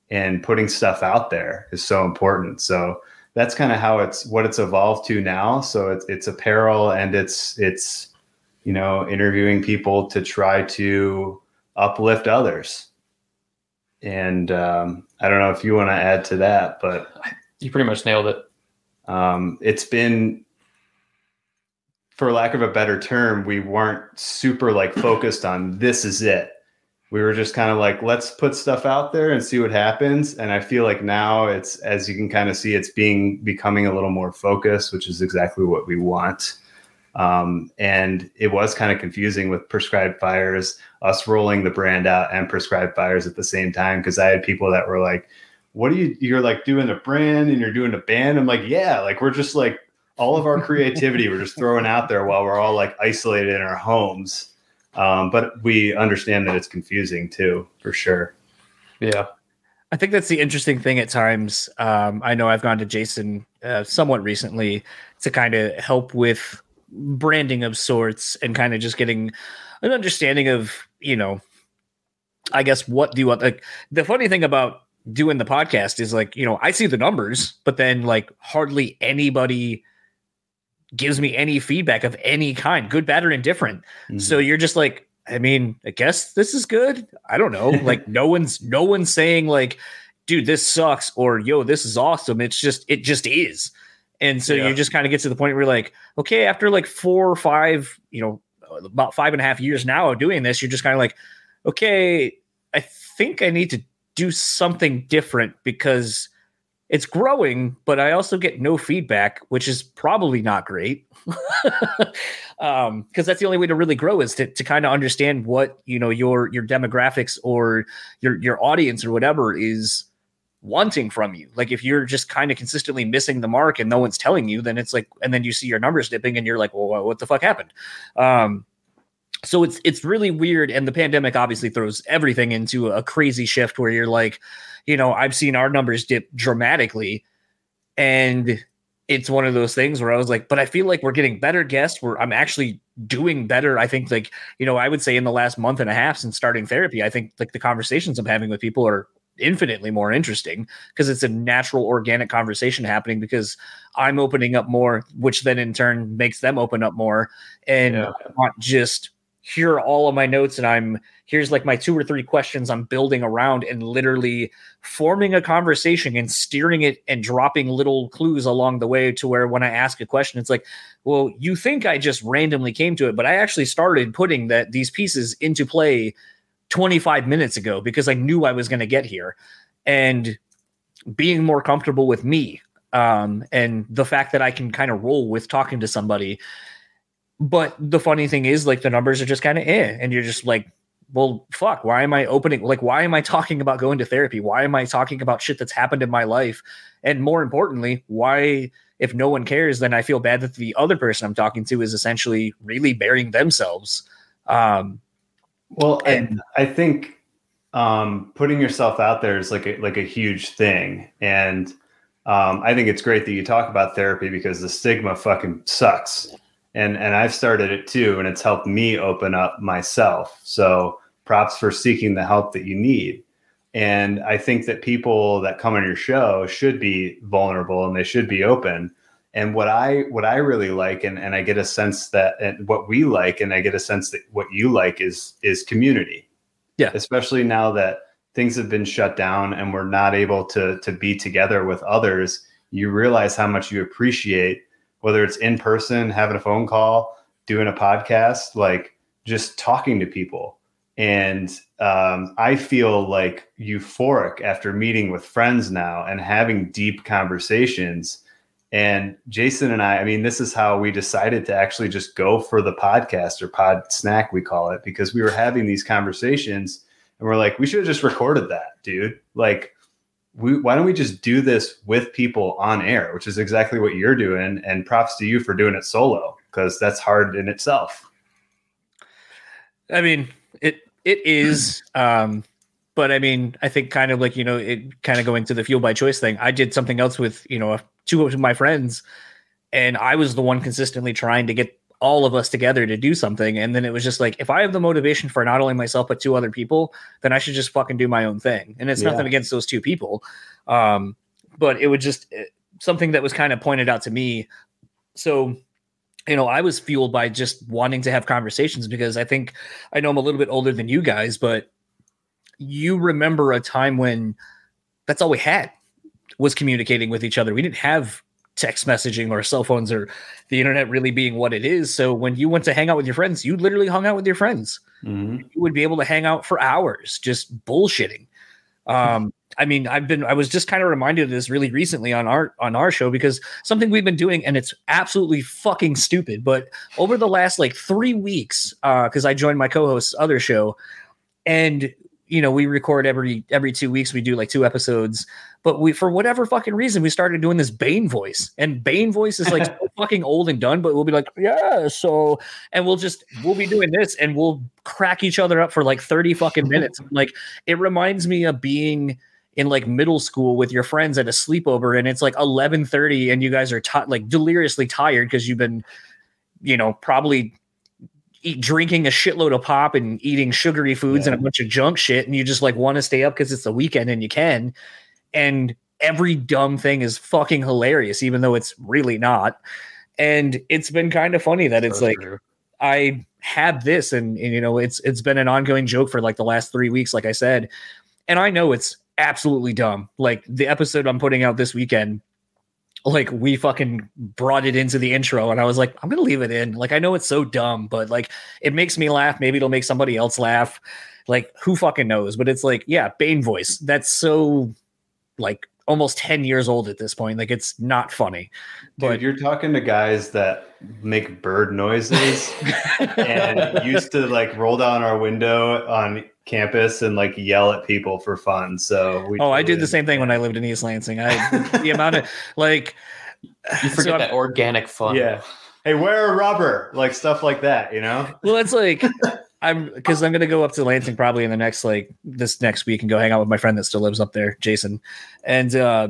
and putting stuff out there is so important. So that's kind of how it's what it's evolved to now. So it's it's apparel and it's it's you know interviewing people to try to uplift others. And um, I don't know if you want to add to that, but you pretty much nailed it. Um, it's been, for lack of a better term, we weren't super like focused on this is it. We were just kind of like, let's put stuff out there and see what happens. And I feel like now it's, as you can kind of see, it's being becoming a little more focused, which is exactly what we want. Um, and it was kind of confusing with prescribed fires, us rolling the brand out and prescribed fires at the same time. Cause I had people that were like, what are you, you're like doing a brand and you're doing a band. I'm like, yeah, like we're just like all of our creativity, we're just throwing out there while we're all like isolated in our homes. Um, but we understand that it's confusing too, for sure. Yeah. I think that's the interesting thing at times. Um, I know I've gone to Jason uh, somewhat recently to kind of help with branding of sorts and kind of just getting an understanding of you know i guess what do you want like the funny thing about doing the podcast is like you know i see the numbers but then like hardly anybody gives me any feedback of any kind good bad or indifferent. Mm-hmm. so you're just like i mean i guess this is good. I don't know. Like no one's no one's saying like dude this sucks or yo this is awesome. It's just it just is And so Yeah. you just kind of get to the point where you're like, okay, after like four or five, you know, about five and a half years now of doing this, you're just kind of like, okay, I think I need to do something different because it's growing, but I also get no feedback, which is probably not great. um, because that's the only way to really grow is to, to kind of understand what you know your your demographics or your your audience or whatever is wanting from you. Like if you're just kind of consistently missing the mark and no one's telling you, then it's like, and then you see your numbers dipping and you're like, well, what the fuck happened? Um, so it's it's really weird, and the pandemic obviously throws everything into a crazy shift where you're like, you know, I've seen our numbers dip dramatically, and it's one of those things where I was like, but I feel like we're getting better guests. Where I'm actually doing better. I think like you know, I would say in the last month and a half since starting therapy, I think like the conversations I'm having with people are infinitely more interesting because it's a natural organic conversation happening because I'm opening up more, which then in turn makes them open up more. And Yeah. not just here are all of my notes and I'm here's like my two or three questions I'm building around and literally forming a conversation and steering it and dropping little clues along the way to where when I ask a question, it's like, well, you think I just randomly came to it, but I actually started putting that these pieces into play 25 minutes ago because I knew I was going to get here. And being more comfortable with me um, and the fact that I can kind of roll with talking to somebody. But the funny thing is, like, the numbers are just kind of eh. And you're just like, well, fuck, why am I opening? Like, why am I talking about going to therapy? Why am I talking about shit that's happened in my life? And more importantly, why, if no one cares, then I feel bad that the other person I'm talking to is essentially really burying themselves. Um, Well, And- I, I think um, putting yourself out there is like a, like a huge thing, and um, I think it's great that you talk about therapy because the stigma fucking sucks, and and I've started it too, and it's helped me open up myself. So props for seeking the help that you need. And I think that people that come on your show should be vulnerable and they should be open. And what I what I really like, and, and I get a sense that and what we like, and I get a sense that what you like is is community. Yeah. Especially now that things have been shut down and we're not able to to be together with others, you realize how much you appreciate whether it's in person, having a phone call, doing a podcast, like just talking to people. And um, I feel like euphoric after meeting with friends now and having deep conversations. And Jason and I, I mean, this is how we decided to actually just go for the podcast or pod snack, we call it, because we were having these conversations and we're like, we should have just recorded that, dude. Like, we, why don't we just do this with people on air, which is exactly what you're doing. And props to you for doing it solo because that's hard in itself. I mean, it it is. Um, but I mean, I think kind of like you know, it kind of going to the fuel by choice thing. I did something else with you know two of my friends, and I was the one consistently trying to get all of us together to do something. And then it was just like, if I have the motivation for not only myself but two other people, then I should just fucking do my own thing. And it's Yeah. nothing against those two people, um, but it would just it, something that was kind of pointed out to me. So you know, I was fueled by just wanting to have conversations because I think I know I'm a little bit older than you guys, but you remember a time when that's all we had was communicating with each other. We didn't have text messaging or cell phones or the internet really being what it is. So when you went to hang out with your friends, you literally hung out with your friends. You would be able to hang out for hours just bullshitting. Um, I mean, I've been I was just kind of reminded of this really recently on our on our show because something we've been doing and it's absolutely fucking stupid. But over the last like three weeks, uh, because I joined my co-host's other show, and you know, we record every every two weeks, we do like two episodes. But we for whatever fucking reason, we started doing this Bane voice. And Bane voice is like so fucking old and done, but we'll be like, yeah, so and we'll just we'll be doing this and we'll crack each other up for like 30 fucking minutes. Like it reminds me of being in like middle school with your friends at a sleepover and it's like 11:30 and you guys are ti like deliriously tired because you've been you know probably eat, drinking a shitload of pop and eating sugary foods and a bunch of junk shit and you just like want to stay up because it's the weekend and you can and every dumb thing is fucking hilarious even though it's really not and it's been kind of funny that it's So like true. I have this and, and you know it's it's been an ongoing joke for like the last 3 weeks like I said and I know it's absolutely dumb like the episode I'm putting out this weekend like we fucking brought it into the intro and I was like, I'm gonna leave it in. Like I know it's so dumb, but like it makes me laugh. Maybe it'll make somebody else laugh. Like who fucking knows? But it's like, yeah, Bane voice. That's so like almost 10 years old at this point. Like it's not funny. Dude, But you're talking to guys that make bird noises and used to like roll down our window on campus and like yell at people for fun. So we oh, I did the same thing when I lived in East Lansing. I the amount of like You forget so I'm- that organic fun. Yeah. Hey, wear a rubber, like stuff like that, you know? well, it's like I'm because I'm gonna go up to Lansing probably in the next like this next week and go hang out with my friend that still lives up there, Jason. And uh,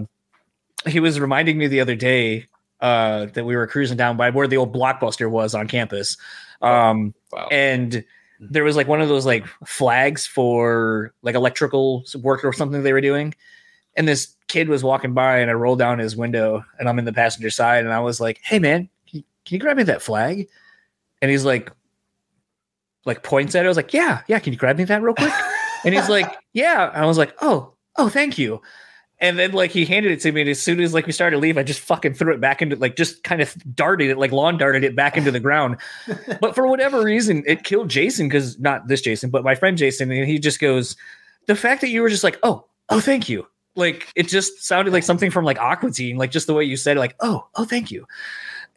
he was reminding me the other day uh, that we were cruising down by where the old blockbuster was on campus. Um, Wow. and Mm-hmm. there was like one of those like flags for like electrical work or something they were doing. And this kid was walking by and I rolled down his window and I'm in the passenger side and I was like, Hey man, can you, can you grab me that flag? And he's like, like points at it. I was like, yeah, yeah. Can you grab me that real quick? and he's like, yeah. And I was like, oh, oh, thank you. And then like he handed it to me, and as soon as like we started to leave, I just fucking threw it back into like just kind of darted it, like lawn darted it back into the ground. but for whatever reason, it killed Jason because not this Jason, but my friend Jason, and he just goes, the fact that you were just like, oh, oh, thank you. Like it just sounded like something from like Aqua Teen, like just the way you said, it, like, oh, oh, thank you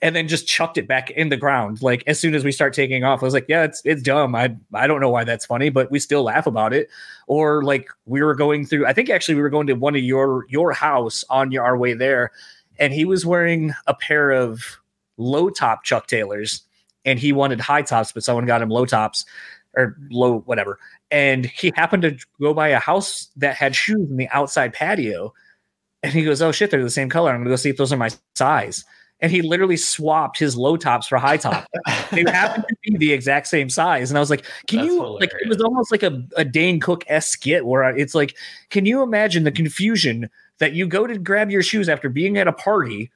and then just chucked it back in the ground. Like as soon as we start taking off, I was like, yeah, it's it's dumb. I I don't know why that's funny, but we still laugh about it. Or like we were going through, I think actually we were going to one of your your house on your, our way there, and he was wearing a pair of low top Chuck Taylors, and he wanted high tops, but someone got him low tops or low whatever. And he happened to go by a house that had shoes in the outside patio. And he goes, Oh shit, they're the same color. I'm gonna go see if those are my size and he literally swapped his low tops for high top. they happened to be the exact same size, and I was like, "Can That's you like?" It was almost like a, a Dane Cook s skit where I- it's like, "Can you imagine the confusion that you go to grab your shoes after being at a party?"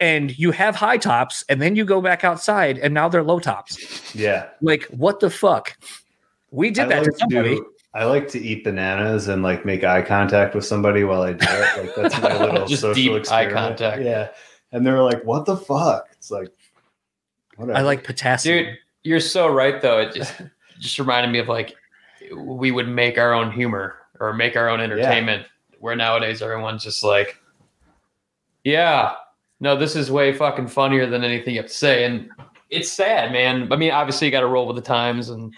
And you have high tops, and then you go back outside, and now they're low tops. Yeah. Like, what the fuck? We did I that like to somebody. to I like to eat bananas and like make eye contact with somebody while I do it. Like that's my little Just social deep eye contact. Yeah. And they were like, "What the fuck?" It's like, whatever. I like potassium. Dude, you're so right though. It just just reminded me of like we would make our own humor or make our own entertainment. Where nowadays everyone's just like, yeah, no, this is way fucking funnier than anything you have to say, and it's sad, man. I mean, obviously you got to roll with the times, and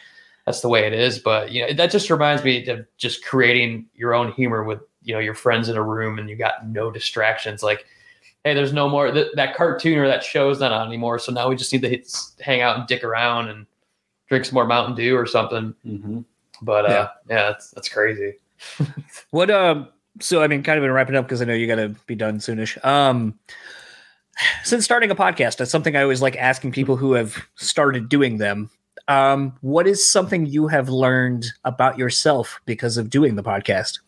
that's the way it is. But you know, that just reminds me of just creating your own humor with you know your friends in a room, and you got no distractions, like hey, there's no more th- that cartoon or that show's not on anymore. So now we just need to hit, hang out and dick around and drink some more Mountain Dew or something. Mhm. But uh, Yeah. yeah, that's that's crazy. What um so I mean kind of been wrapping up because I know you gotta be done soonish. Um since starting a podcast, that's something I always like asking people who have started doing them. Um, what is something you have learned about yourself because of doing the podcast?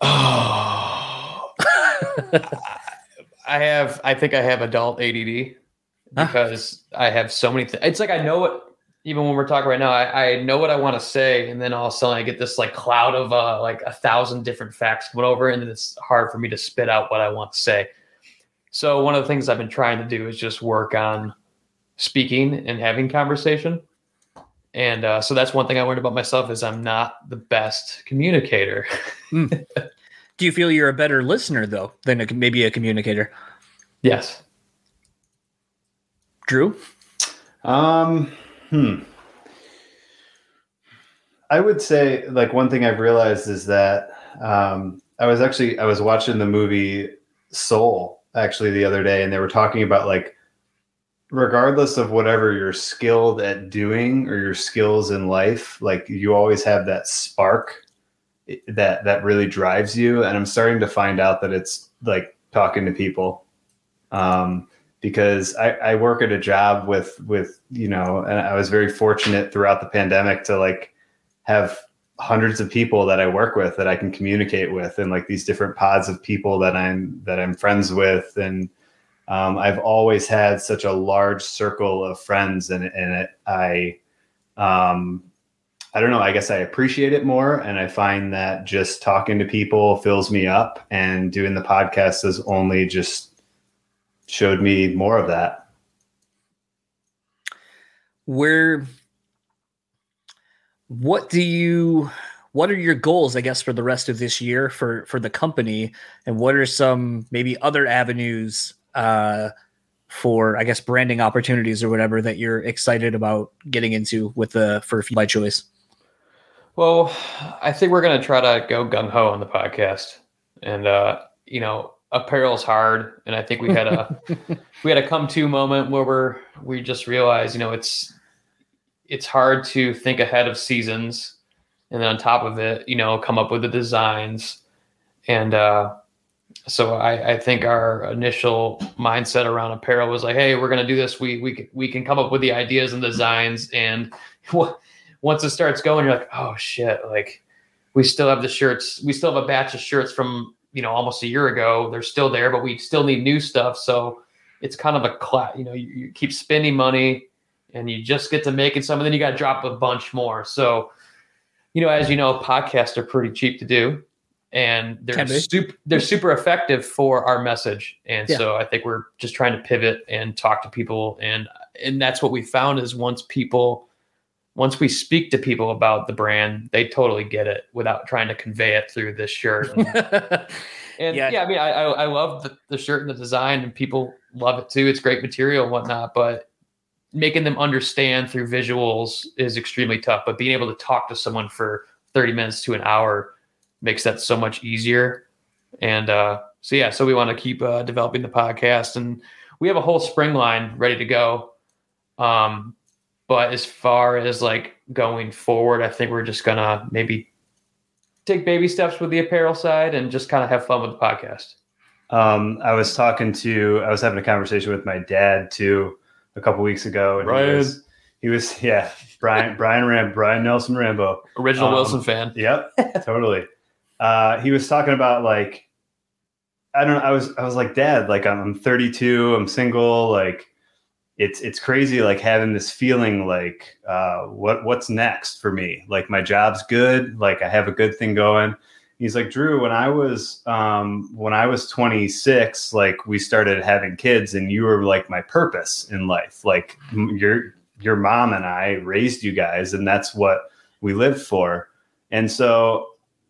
Oh, I have. I think I have adult ADD Huh? because I have so many. Th- it's like I know what. Even when we're talking right now, I, I know what I want to say, and then all of a sudden I get this like cloud of uh, like a thousand different facts coming over, and it's hard for me to spit out what I want to say. So one of the things I've been trying to do is just work on speaking and having conversation. And uh, so that's one thing I learned about myself is I'm not the best communicator. Do you feel you're a better listener though than a, maybe a communicator? yes. Drew? Um, hmm. I would say like one thing I've realized is that um, I was actually I was watching the movie Soul actually the other day, and they were talking about like regardless of whatever you're skilled at doing or your skills in life, like you always have that spark that that really drives you. And I'm starting to find out that it's like talking to people. Um, because I, I work at a job with with you know and i was very fortunate throughout the pandemic to like have hundreds of people that i work with that i can communicate with and like these different pods of people that i'm that i'm friends with and um, i've always had such a large circle of friends and, and it, i um, i don't know i guess i appreciate it more and i find that just talking to people fills me up and doing the podcast has only just showed me more of that. Where, what do you, what are your goals, I guess, for the rest of this year for for the company, and what are some maybe other avenues uh, for, I guess, branding opportunities or whatever that you're excited about getting into with the Fuel by Choice? Well, I think we're going to try to go gung ho on the podcast, and uh, you know, apparel's hard, and I think we had a we had a come to moment where we're we just realized, you know, it's it's hard to think ahead of seasons, and then on top of it, you know, come up with the designs, and uh, so I, I think our initial mindset around apparel was like, hey, we're going to do this. We we we can come up with the ideas and designs, and once it starts going, you're like, oh shit, like we still have the shirts. We still have a batch of shirts from you know almost a year ago. They're still there, but we still need new stuff. So it's kind of a class. You know, you, you keep spending money, and you just get to making some, and then you got to drop a bunch more. So you know, as you know, podcasts are pretty cheap to do and they're super they're super effective for our message and yeah. so i think we're just trying to pivot and talk to people and and that's what we found is once people once we speak to people about the brand they totally get it without trying to convey it through this shirt and, and yeah. yeah. i mean i i, I love the, the shirt and the design and people love it too it's great material and whatnot but making them understand through visuals is extremely tough but being able to talk to someone for 30 minutes to an hour makes that so much easier. And uh, so yeah, so we want to keep uh, developing the podcast, and we have a whole spring line ready to go. Um, but as far as like going forward, I think we're just gonna maybe take baby steps with the apparel side and just kind of have fun with the podcast. Um, I was talking to, I was having a conversation with my dad too a couple weeks ago, and Brian. he was, he was, yeah, Brian, Brian Ram, Brian Nelson Rambo, original um, Wilson fan. Yep, totally uh, he was talking about like I don't know. I was I was like, Dad, like I'm, I'm 32, I'm single, like it's it's crazy like having this feeling like uh, what what's next for me? Like my job's good, like I have a good thing going. He's like, Drew, when I was um, when I was 26, like we started having kids, and you were like my purpose in life. Like your your mom and I raised you guys, and that's what we lived for. And so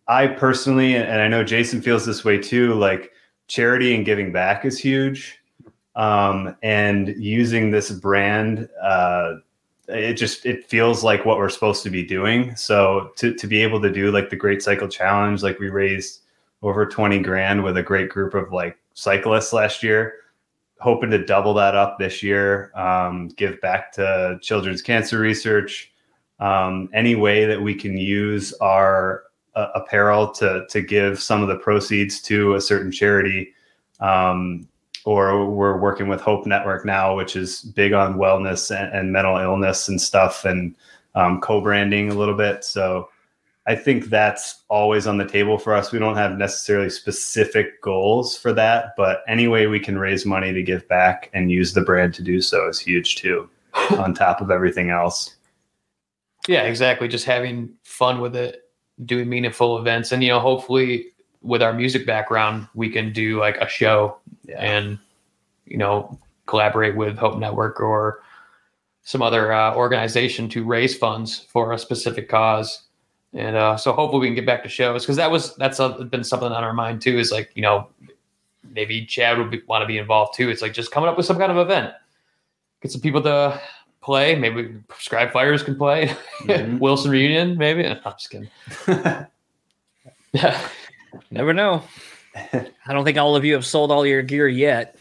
I personally, and I know Jason feels this way too, like charity and giving back is huge. Um, and using this brand, uh, it just it feels like what we're supposed to be doing. So to to be able to do like the Great Cycle Challenge, like we raised over 20 grand with a great group of like cyclists last year, hoping to double that up this year, um, give back to children's cancer research. Um, any way that we can use our uh, apparel to to give some of the proceeds to a certain charity. Um, or we're working with Hope Network now, which is big on wellness and, and mental illness and stuff, and um, co-branding a little bit. So I think that's always on the table for us. We don't have necessarily specific goals for that, but any way we can raise money to give back and use the brand to do so is huge too, on top of everything else. Yeah, exactly. Just having fun with it doing meaningful events and you know hopefully with our music background we can do like a show yeah. and you know collaborate with hope network or some other uh, organization to raise funds for a specific cause and uh, so hopefully we can get back to shows because that was that's a, been something on our mind too is like you know maybe chad would want to be involved too it's like just coming up with some kind of event get some people to play. Maybe Scribe Fires can play. Mm-hmm. Wilson reunion, maybe. I'm just kidding. yeah, never know. I don't think all of you have sold all your gear yet.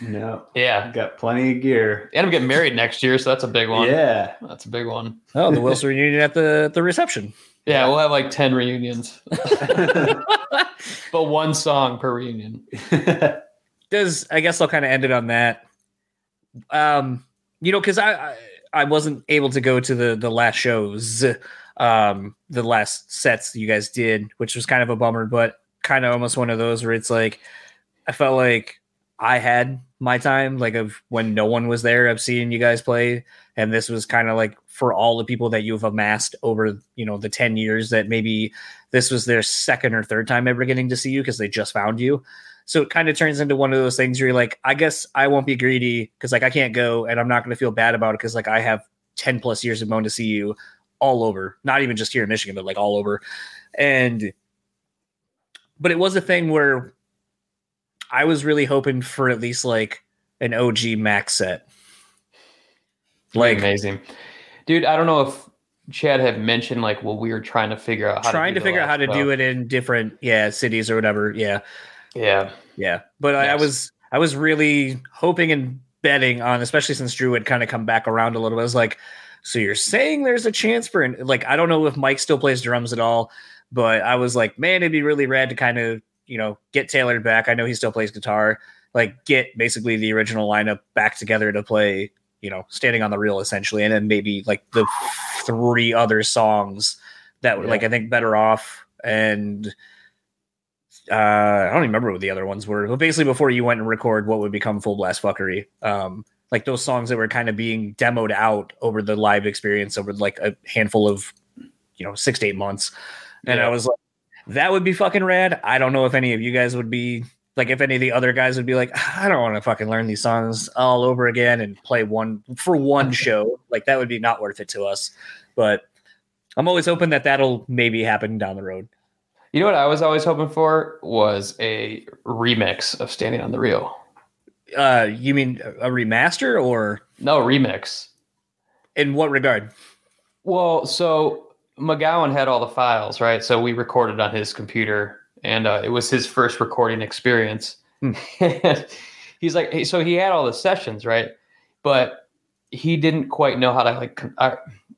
No. Yeah. Got plenty of gear. And I'm getting married next year, so that's a big one. Yeah. That's a big one. Oh, the Wilson reunion at the the reception. Yeah, we'll have like 10 reunions. but one song per reunion. Does I guess I'll kind of end it on that. Um you know, because I, I, I wasn't able to go to the the last shows, um, the last sets you guys did, which was kind of a bummer, but kind of almost one of those where it's like I felt like I had my time, like of when no one was there of seeing you guys play, and this was kind of like for all the people that you've amassed over you know the 10 years that maybe this was their second or third time ever getting to see you because they just found you. So it kind of turns into one of those things where you're like, I guess I won't be greedy because like I can't go and I'm not going to feel bad about it because like I have 10 plus years of going to see you all over, not even just here in Michigan, but like all over. And, but it was a thing where I was really hoping for at least like an OG Mac's set. Like amazing. Dude, I don't know if Chad had mentioned like well we were trying to figure out how trying to, to figure out how to do it in different yeah cities or whatever yeah yeah yeah but I, I, was I was really hoping and betting on especially since Drew had kind of come back around a little bit I was like so you're saying there's a chance for like I don't know if Mike still plays drums at all but I was like man it'd be really rad to kind of you know get Taylor back I know he still plays guitar like get basically the original lineup back together to play you know, standing on the reel essentially, and then maybe like the three other songs that were yeah. like I think better off and uh, I don't even remember what the other ones were. But basically, before you went and record what would become full blast fuckery, um, like those songs that were kind of being demoed out over the live experience over like a handful of, you know, six to eight months, and yeah. I was like, that would be fucking rad. I don't know if any of you guys would be like if any of the other guys would be like, I don't want to fucking learn these songs all over again and play one for one show, like that would be not worth it to us. But I'm always hoping that that'll maybe happen down the road. You know what I was always hoping for was a remix of Standing on the Reel. Uh, you mean a remaster or no remix? In what regard? Well, so McGowan had all the files, right? So we recorded on his computer and uh, it was his first recording experience. Hmm. he's like, so he had all the sessions, right? But he didn't quite know how to like. I,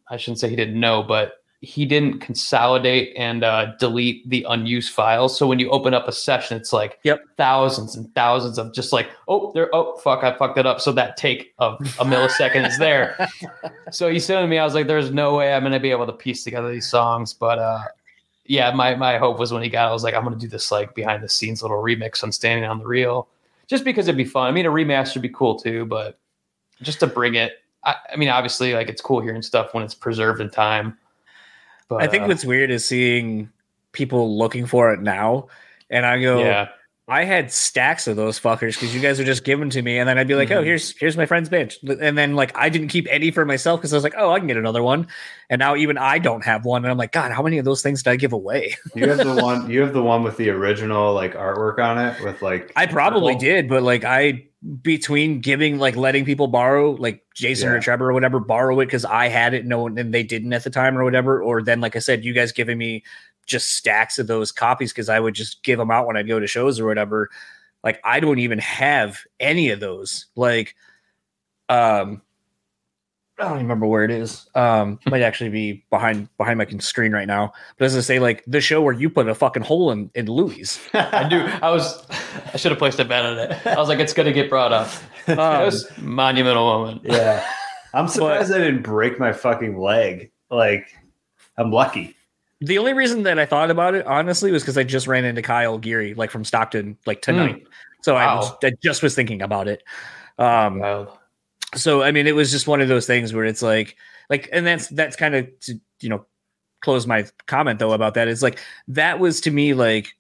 I shouldn't say he didn't know, but he didn't consolidate and uh, delete the unused files. So when you open up a session, it's like yep. thousands and thousands of just like, oh, there, oh, fuck, I fucked it up. So that take of a millisecond is there. So he said to me, I was like, there's no way I'm going to be able to piece together these songs. But uh, yeah, my my hope was when he got, it, I was like, I'm gonna do this like behind the scenes little remix on Standing on the Reel, just because it'd be fun. I mean, a remaster would be cool too, but just to bring it. I, I mean, obviously, like it's cool hearing stuff when it's preserved in time. But, I think uh, what's weird is seeing people looking for it now, and I go, yeah. I had stacks of those fuckers because you guys were just them to me, and then I'd be like, oh, mm-hmm. "Oh, here's here's my friend's bench," and then like I didn't keep any for myself because I was like, "Oh, I can get another one," and now even I don't have one, and I'm like, "God, how many of those things did I give away?" you have the one. You have the one with the original like artwork on it with like. I probably purple. did, but like I between giving like letting people borrow like Jason yeah. or Trevor or whatever borrow it because I had it, no one and they didn't at the time or whatever, or then like I said, you guys giving me just stacks of those copies because I would just give them out when I'd go to shows or whatever like I don't even have any of those. Like, um, I don't remember where it is. Um, might actually be behind behind my screen right now. But as I say, like the show where you put a fucking hole in in Louis. I do. I was. I should have placed a bet on it. I was like, it's gonna get brought up. Um, it was monumental moment. Yeah. I'm surprised but, I didn't break my fucking leg. Like, I'm lucky. The only reason that I thought about it, honestly, was because I just ran into Kyle Geary, like from Stockton, like tonight. Mm. So wow. I, was, I just was thinking about it. Um, wow. So I mean, it was just one of those things where it's like, like, and that's that's kind of to you know close my comment though about that. It's like that was to me like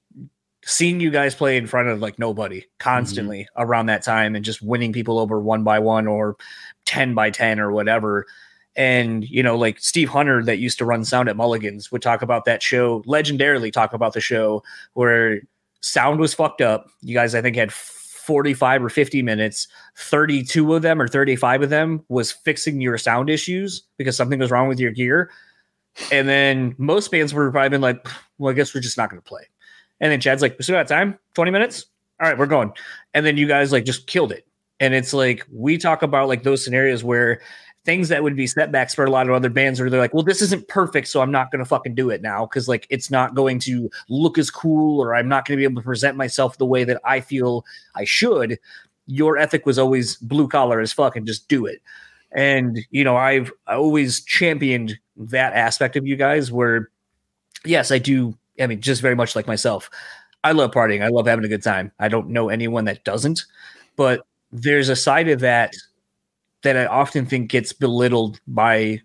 seeing you guys play in front of like nobody constantly mm-hmm. around that time and just winning people over one by one or 10 by 10 or whatever and you know like steve hunter that used to run sound at mulligans would talk about that show legendarily talk about the show where sound was fucked up. You guys i think had 45 or 50 minutes. 32 of them or 35 of them was fixing your sound issues because something was wrong with your gear. And then most bands were probably been like well i guess we're just not going to play. And then chad's like we still got time? 20 minutes? All right we're going. And then you guys like just killed it. And it's like we talk about like those scenarios where things that would be setbacks for a lot of other bands where they're like, well, this isn't perfect, so I'm not going to fucking do it now because like it's not going to look as cool or I'm not going to be able to present myself the way that I feel I should. Your ethic was always blue collar as fuck and just do it. And you know, I've always championed that aspect of you guys where yes, I do. I mean, just very much like myself. I love partying. I love having a good time. I don't know anyone that doesn't, but there's a side of that that I often think gets belittled by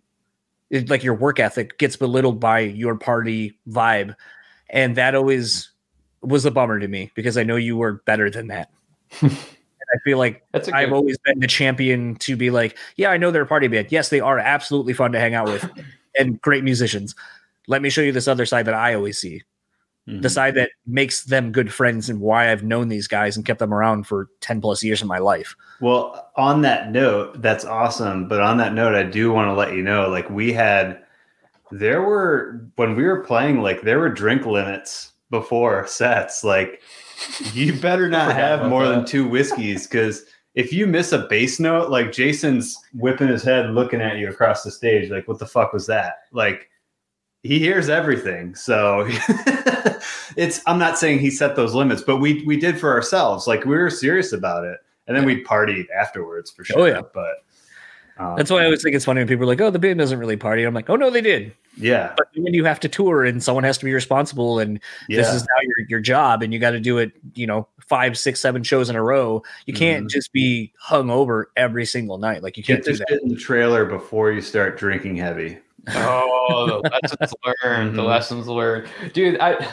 like your work ethic gets belittled by your party vibe. And that always was a bummer to me because I know you were better than that. I feel like I've good, always been the champion to be like, yeah, I know they're a party band. Yes, they are absolutely fun to hang out with and great musicians. Let me show you this other side that I always see. Mhm. The side that makes them good friends and why I've known these guys and kept them around for 10 plus years of my life. Well, on that note, that's awesome. But on that note, I do want to let you know, like we had, there were when we were playing, like there were drink limits before sets. Like you better not have about more than two whiskeys because if you miss a bass note, like Jason's whipping his head, looking at you across the stage, like what the fuck was that? Like he hears everything. So it's I'm not saying he set those limits, but we we did for ourselves. Like we were serious about it. And then we partied afterwards for sure. Oh, yeah. But um, That's why I always think it's funny when people are like, oh, the band doesn't really party. I'm like, oh, no, they did. yeah. But when you have to tour and someone has to be responsible and Yeah. this is now your, your job and you got to do it, you know, five, six, seven shows in a row, you can't Mhm. just be hung over every single night. Like you can't Get do that. shit in the trailer before you start drinking heavy. Oh, the lessons learned. The Mhm. lessons learned, dude. I,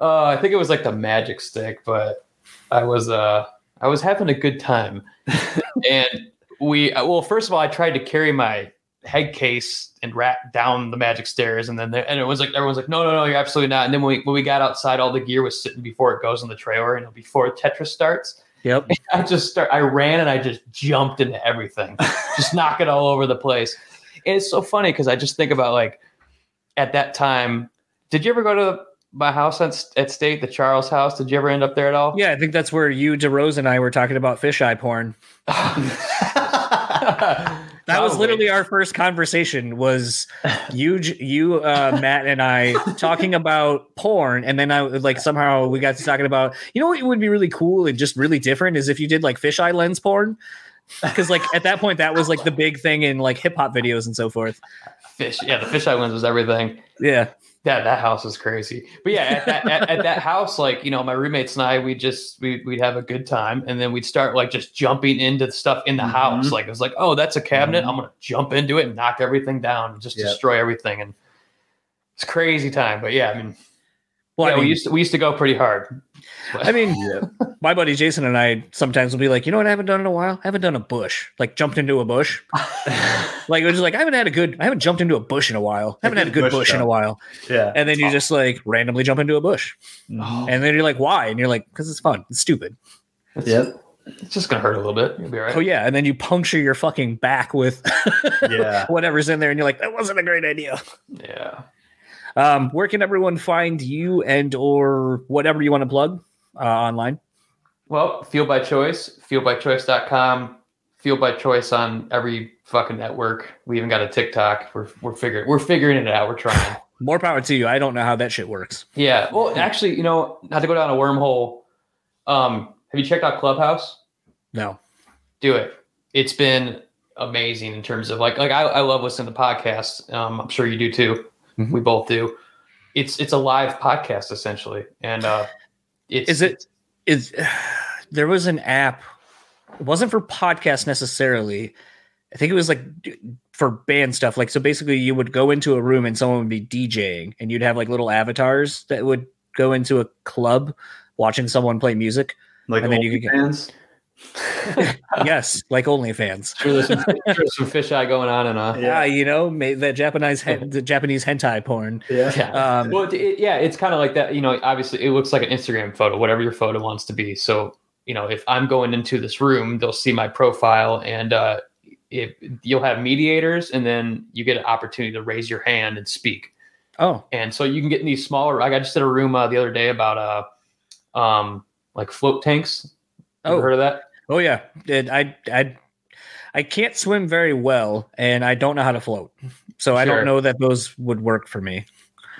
uh, I think it was like the magic stick, but I was, uh, I was having a good time, and we, uh, well, first of all, I tried to carry my head case and wrap down the magic stairs, and then there, and it was like everyone's like, no, no, no, you're absolutely not. And then when we when we got outside, all the gear was sitting before it goes in the trailer, and before Tetris starts. Yep. I just start. I ran and I just jumped into everything, just knock it all over the place. And it's so funny because I just think about like at that time. Did you ever go to my house at, at State, the Charles house? Did you ever end up there at all? Yeah, I think that's where you, DeRose, and I were talking about fisheye porn. That was literally our first conversation. Was you, you, uh, Matt, and I talking about porn, and then I like somehow we got to talking about. You know what would be really cool and just really different is if you did like fisheye lens porn, because like at that point that was like the big thing in like hip hop videos and so forth. fish. Yeah, the fisheye lens was everything. Yeah, That that house was crazy. But yeah, at that at, at that house, like you know, my roommates and I, we just we we'd have a good time, and then we'd start like just jumping into stuff in the Mhm. house. Like it was like, oh, that's a cabinet. Mhm. I'm gonna jump into it and knock everything down, and just Yep. destroy everything. And it's crazy time. But yeah, I mean, well, yeah, I mean, we used to we used to go pretty hard. I mean, yeah. my buddy Jason and I sometimes will be like, you know what I haven't done in a while? I haven't done a bush, like jumped into a bush. Like we're just like I haven't had a good, I haven't jumped into a bush in a while. I haven't had a good Bush bush in a while. Yeah. And then you just like randomly jump into a bush. Mhm. And then you're like, why? And you're like, because it's fun. It's stupid. It's, Yep. it's just gonna hurt a little bit. You'll be all right. Oh yeah. And then you puncture your fucking back with Yeah. whatever's in there, and you're like, that wasn't a great idea. Yeah. Um, where can everyone find you and or whatever you want to plug uh, online? Well, Fuel by Choice, fuelbychoice.com, Fuel by Choice on every fucking network. We even got a TikTok. We're we're figuring we're figuring it out. We're trying. More power to you. I don't know how that shit works. yeah. Well, actually, you know, not to go down a wormhole. Um, have you checked out Clubhouse? No. Do it. It's been amazing in terms of like like I, I love listening to podcasts. Um, I'm sure you do too. Mhm. We both do. It's it's a live podcast essentially, and uh, it's Is it is there was an app it wasn't for podcasts necessarily i think it was like for band stuff like so basically you would go into a room and someone would be djing and you'd have like little avatars that would go into a club watching someone play music Like And then you could get- fans. yes like onlyfans Sure, there's some, sure there's some fisheye going on and uh, yeah you know ma- the japanese the japanese hentai porn Yeah. yeah. um Well, it, it- yeah, it's kind of like that. You know, obviously, it looks like an Instagram photo, whatever your photo wants to be. So, you know, if I'm going into this room, they'll see my profile, and uh, if you'll have mediators, and then you get an opportunity to raise your hand and speak. oh And so you can get in these smaller. Like I just did a room uh, the other day about uh, um, like float tanks. Ever oh heard of that? Oh yeah It- i i i can't swim very well and i don't know how to float so i Sure. don't know that those would work for me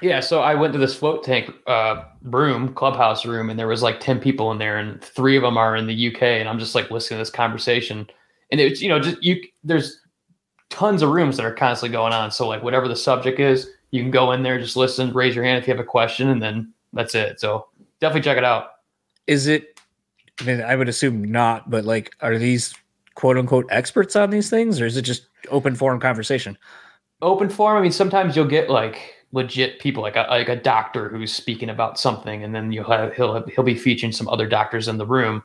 Yeah, so I went to this float tank uh, room, clubhouse room, and there was like ten people in there, and three of them are in the UK, and I'm just like listening to this conversation, and it's you know just you there's tons of rooms that are constantly going on, so like whatever the subject is, you can go in there, just listen, raise your hand if you have a question, and then that's it. So definitely check it out. is it I mean, I would assume not, but like, are these quote unquote experts on these things, or is it just open forum conversation? Open forum. I mean, sometimes you'll get like legit people, like a, like a doctor who's speaking about something, and then you'll have he'll he'll be featuring some other doctors in the room,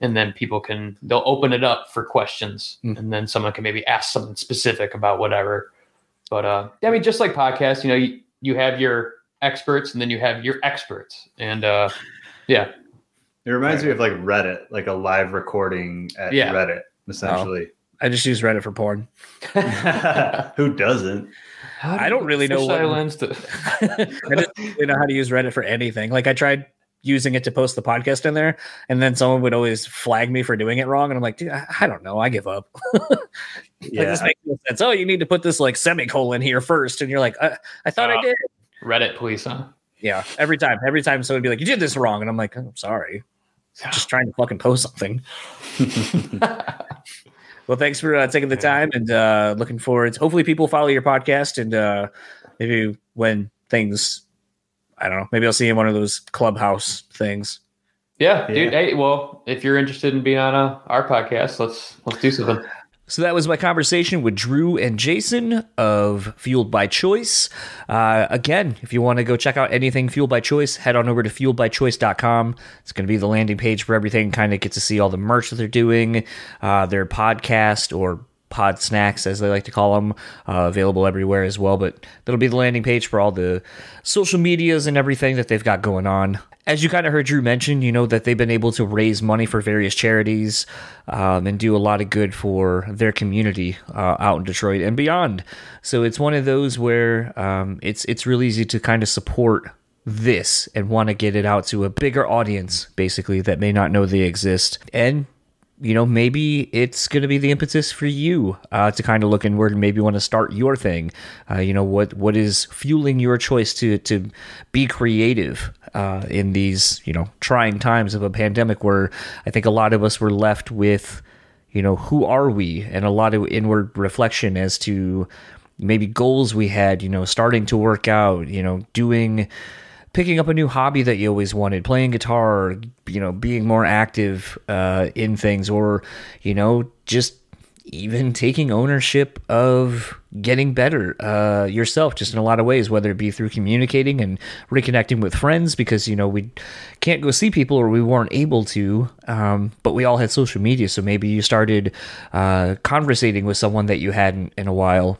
and then people can they'll open it up for questions, Mm. and then someone can maybe ask something specific about whatever. But uh, I mean, just like podcasts, you know, you, you have your experts, and then you have your experts, and uh, yeah, It reminds me of like Reddit, like a live recording at Yeah. Reddit, essentially. I just use Reddit for porn. Who doesn't? Do I don't really know fisheye what- lens to- I don't really know how to use Reddit for anything. Like I tried using it to post the podcast in there, and then someone would always flag me for doing it wrong, and I'm like, dude, I, I don't know. I give up. like, Yeah. this makes no sense. Oh, you need to put this like semicolon here first, and you're like, I, I thought I Uh, did. Reddit police, huh? Yeah, every time, every time someone would be like, you did this wrong, and I'm like, I'm sorry. Just trying to fucking post something. Well, thanks for uh, taking the time and uh, looking forward. hopefully, people follow your podcast and uh, maybe when things, I don't know, maybe I'll see you in one of those clubhouse things. Yeah, Yeah. dude. Hey, well, if you're interested in being on uh, our podcast, let's let's do something. So that was my conversation with Drew and Jason of Fueled by Choice. Uh, again, if you want to go check out anything Fueled by Choice, head on over to fueledbychoice.com. It's going to be the landing page for everything. Kind of get to see all the merch that they're doing, uh, their podcast or pod snacks, as they like to call them, uh, available everywhere as well. But that'll be the landing page for all the social medias and everything that they've got going on. As you kind of heard Drew mention, you know that they've been able to raise money for various charities um, and do a lot of good for their community uh, out in Detroit and beyond. So it's one of those where um, it's it's really easy to kind of support this and want to get it out to a bigger audience, basically that may not know they exist. And you know, maybe it's going to be the impetus for you uh, to kind of look inward and maybe want to start your thing. Uh, you know, what what is fueling your choice to to be creative uh, in these you know trying times of a pandemic, where I think a lot of us were left with, you know, who are we, and a lot of inward reflection as to maybe goals we had. You know, starting to work out. You know, doing picking up a new hobby that you always wanted, playing guitar, or, you know, being more active uh, in things, or you know, just even taking ownership of getting better uh, yourself, just in a lot of ways, whether it be through communicating and reconnecting with friends, because you know we can't go see people or we weren't able to, um, but we all had social media, so maybe you started uh, conversating with someone that you hadn't in a while.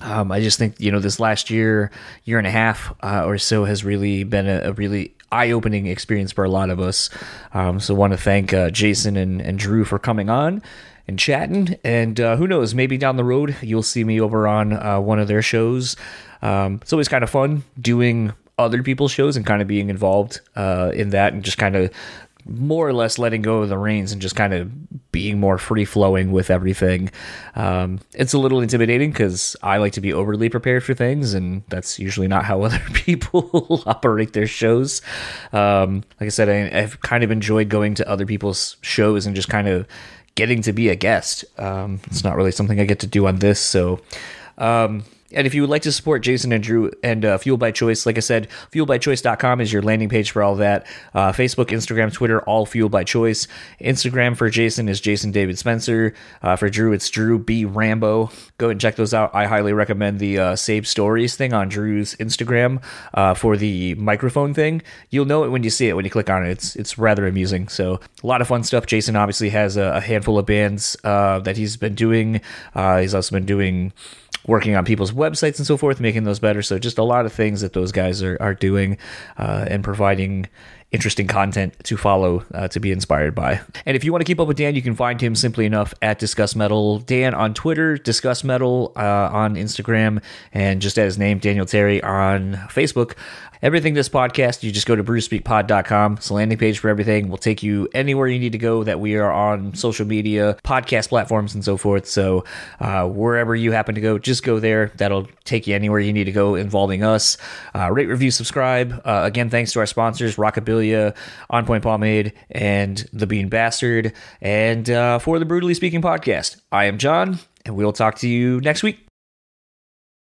Um, I just think you know this last year, year and a half uh, or so has really been a, a really eye-opening experience for a lot of us. Um, so want to thank uh, Jason and, and Drew for coming on and chatting. And uh, who knows, maybe down the road you'll see me over on uh, one of their shows. Um, it's always kind of fun doing other people's shows and kind of being involved uh, in that and just kind of more or less letting go of the reins and just kind of being more free flowing with everything. Um, it's a little intimidating because I like to be overly prepared for things, and that's usually not how other people operate their shows. Um, like I said, I, I've kind of enjoyed going to other people's shows and just kind of getting to be a guest. Um, it's not really something I get to do on this, so. And if you would like to support Jason and Drew and uh, Fuel by Choice, like I said, fuelbychoice.com is your landing page for all that. Uh, Facebook, Instagram, Twitter, all Fuel by Choice. Instagram for Jason is Jason David Spencer. Uh, for Drew, it's Drew B. Rambo. Go and check those out. I highly recommend the uh, Save Stories thing on Drew's Instagram uh, for the microphone thing. You'll know it when you see it, when you click on it. It's, it's rather amusing. So, a lot of fun stuff. Jason obviously has a, a handful of bands uh, that he's been doing. He's also been doing working on people's websites and so forth, making those better. So just a lot of things that those guys are, are doing uh, and providing interesting content to follow uh, to be inspired by. And if you want to keep up with Dan, you can find him simply enough at Discuss Metal. Dan on Twitter, Discuss Metal uh, on Instagram, and just at his name, Daniel Terry on Facebook. Everything this podcast, you just go to brewspeakpod.com. It's a landing page for everything. We'll take you anywhere you need to go that we are on social media, podcast platforms, and so forth. So uh, wherever you happen to go, just go there. That'll take you anywhere you need to go involving us. Uh, rate, review, subscribe. Uh, again, thanks to our sponsors, Rockabilia, On Point Pomade, and The Bean Bastard. And uh, for the Brutally Speaking podcast, I am John, and we'll talk to you next week.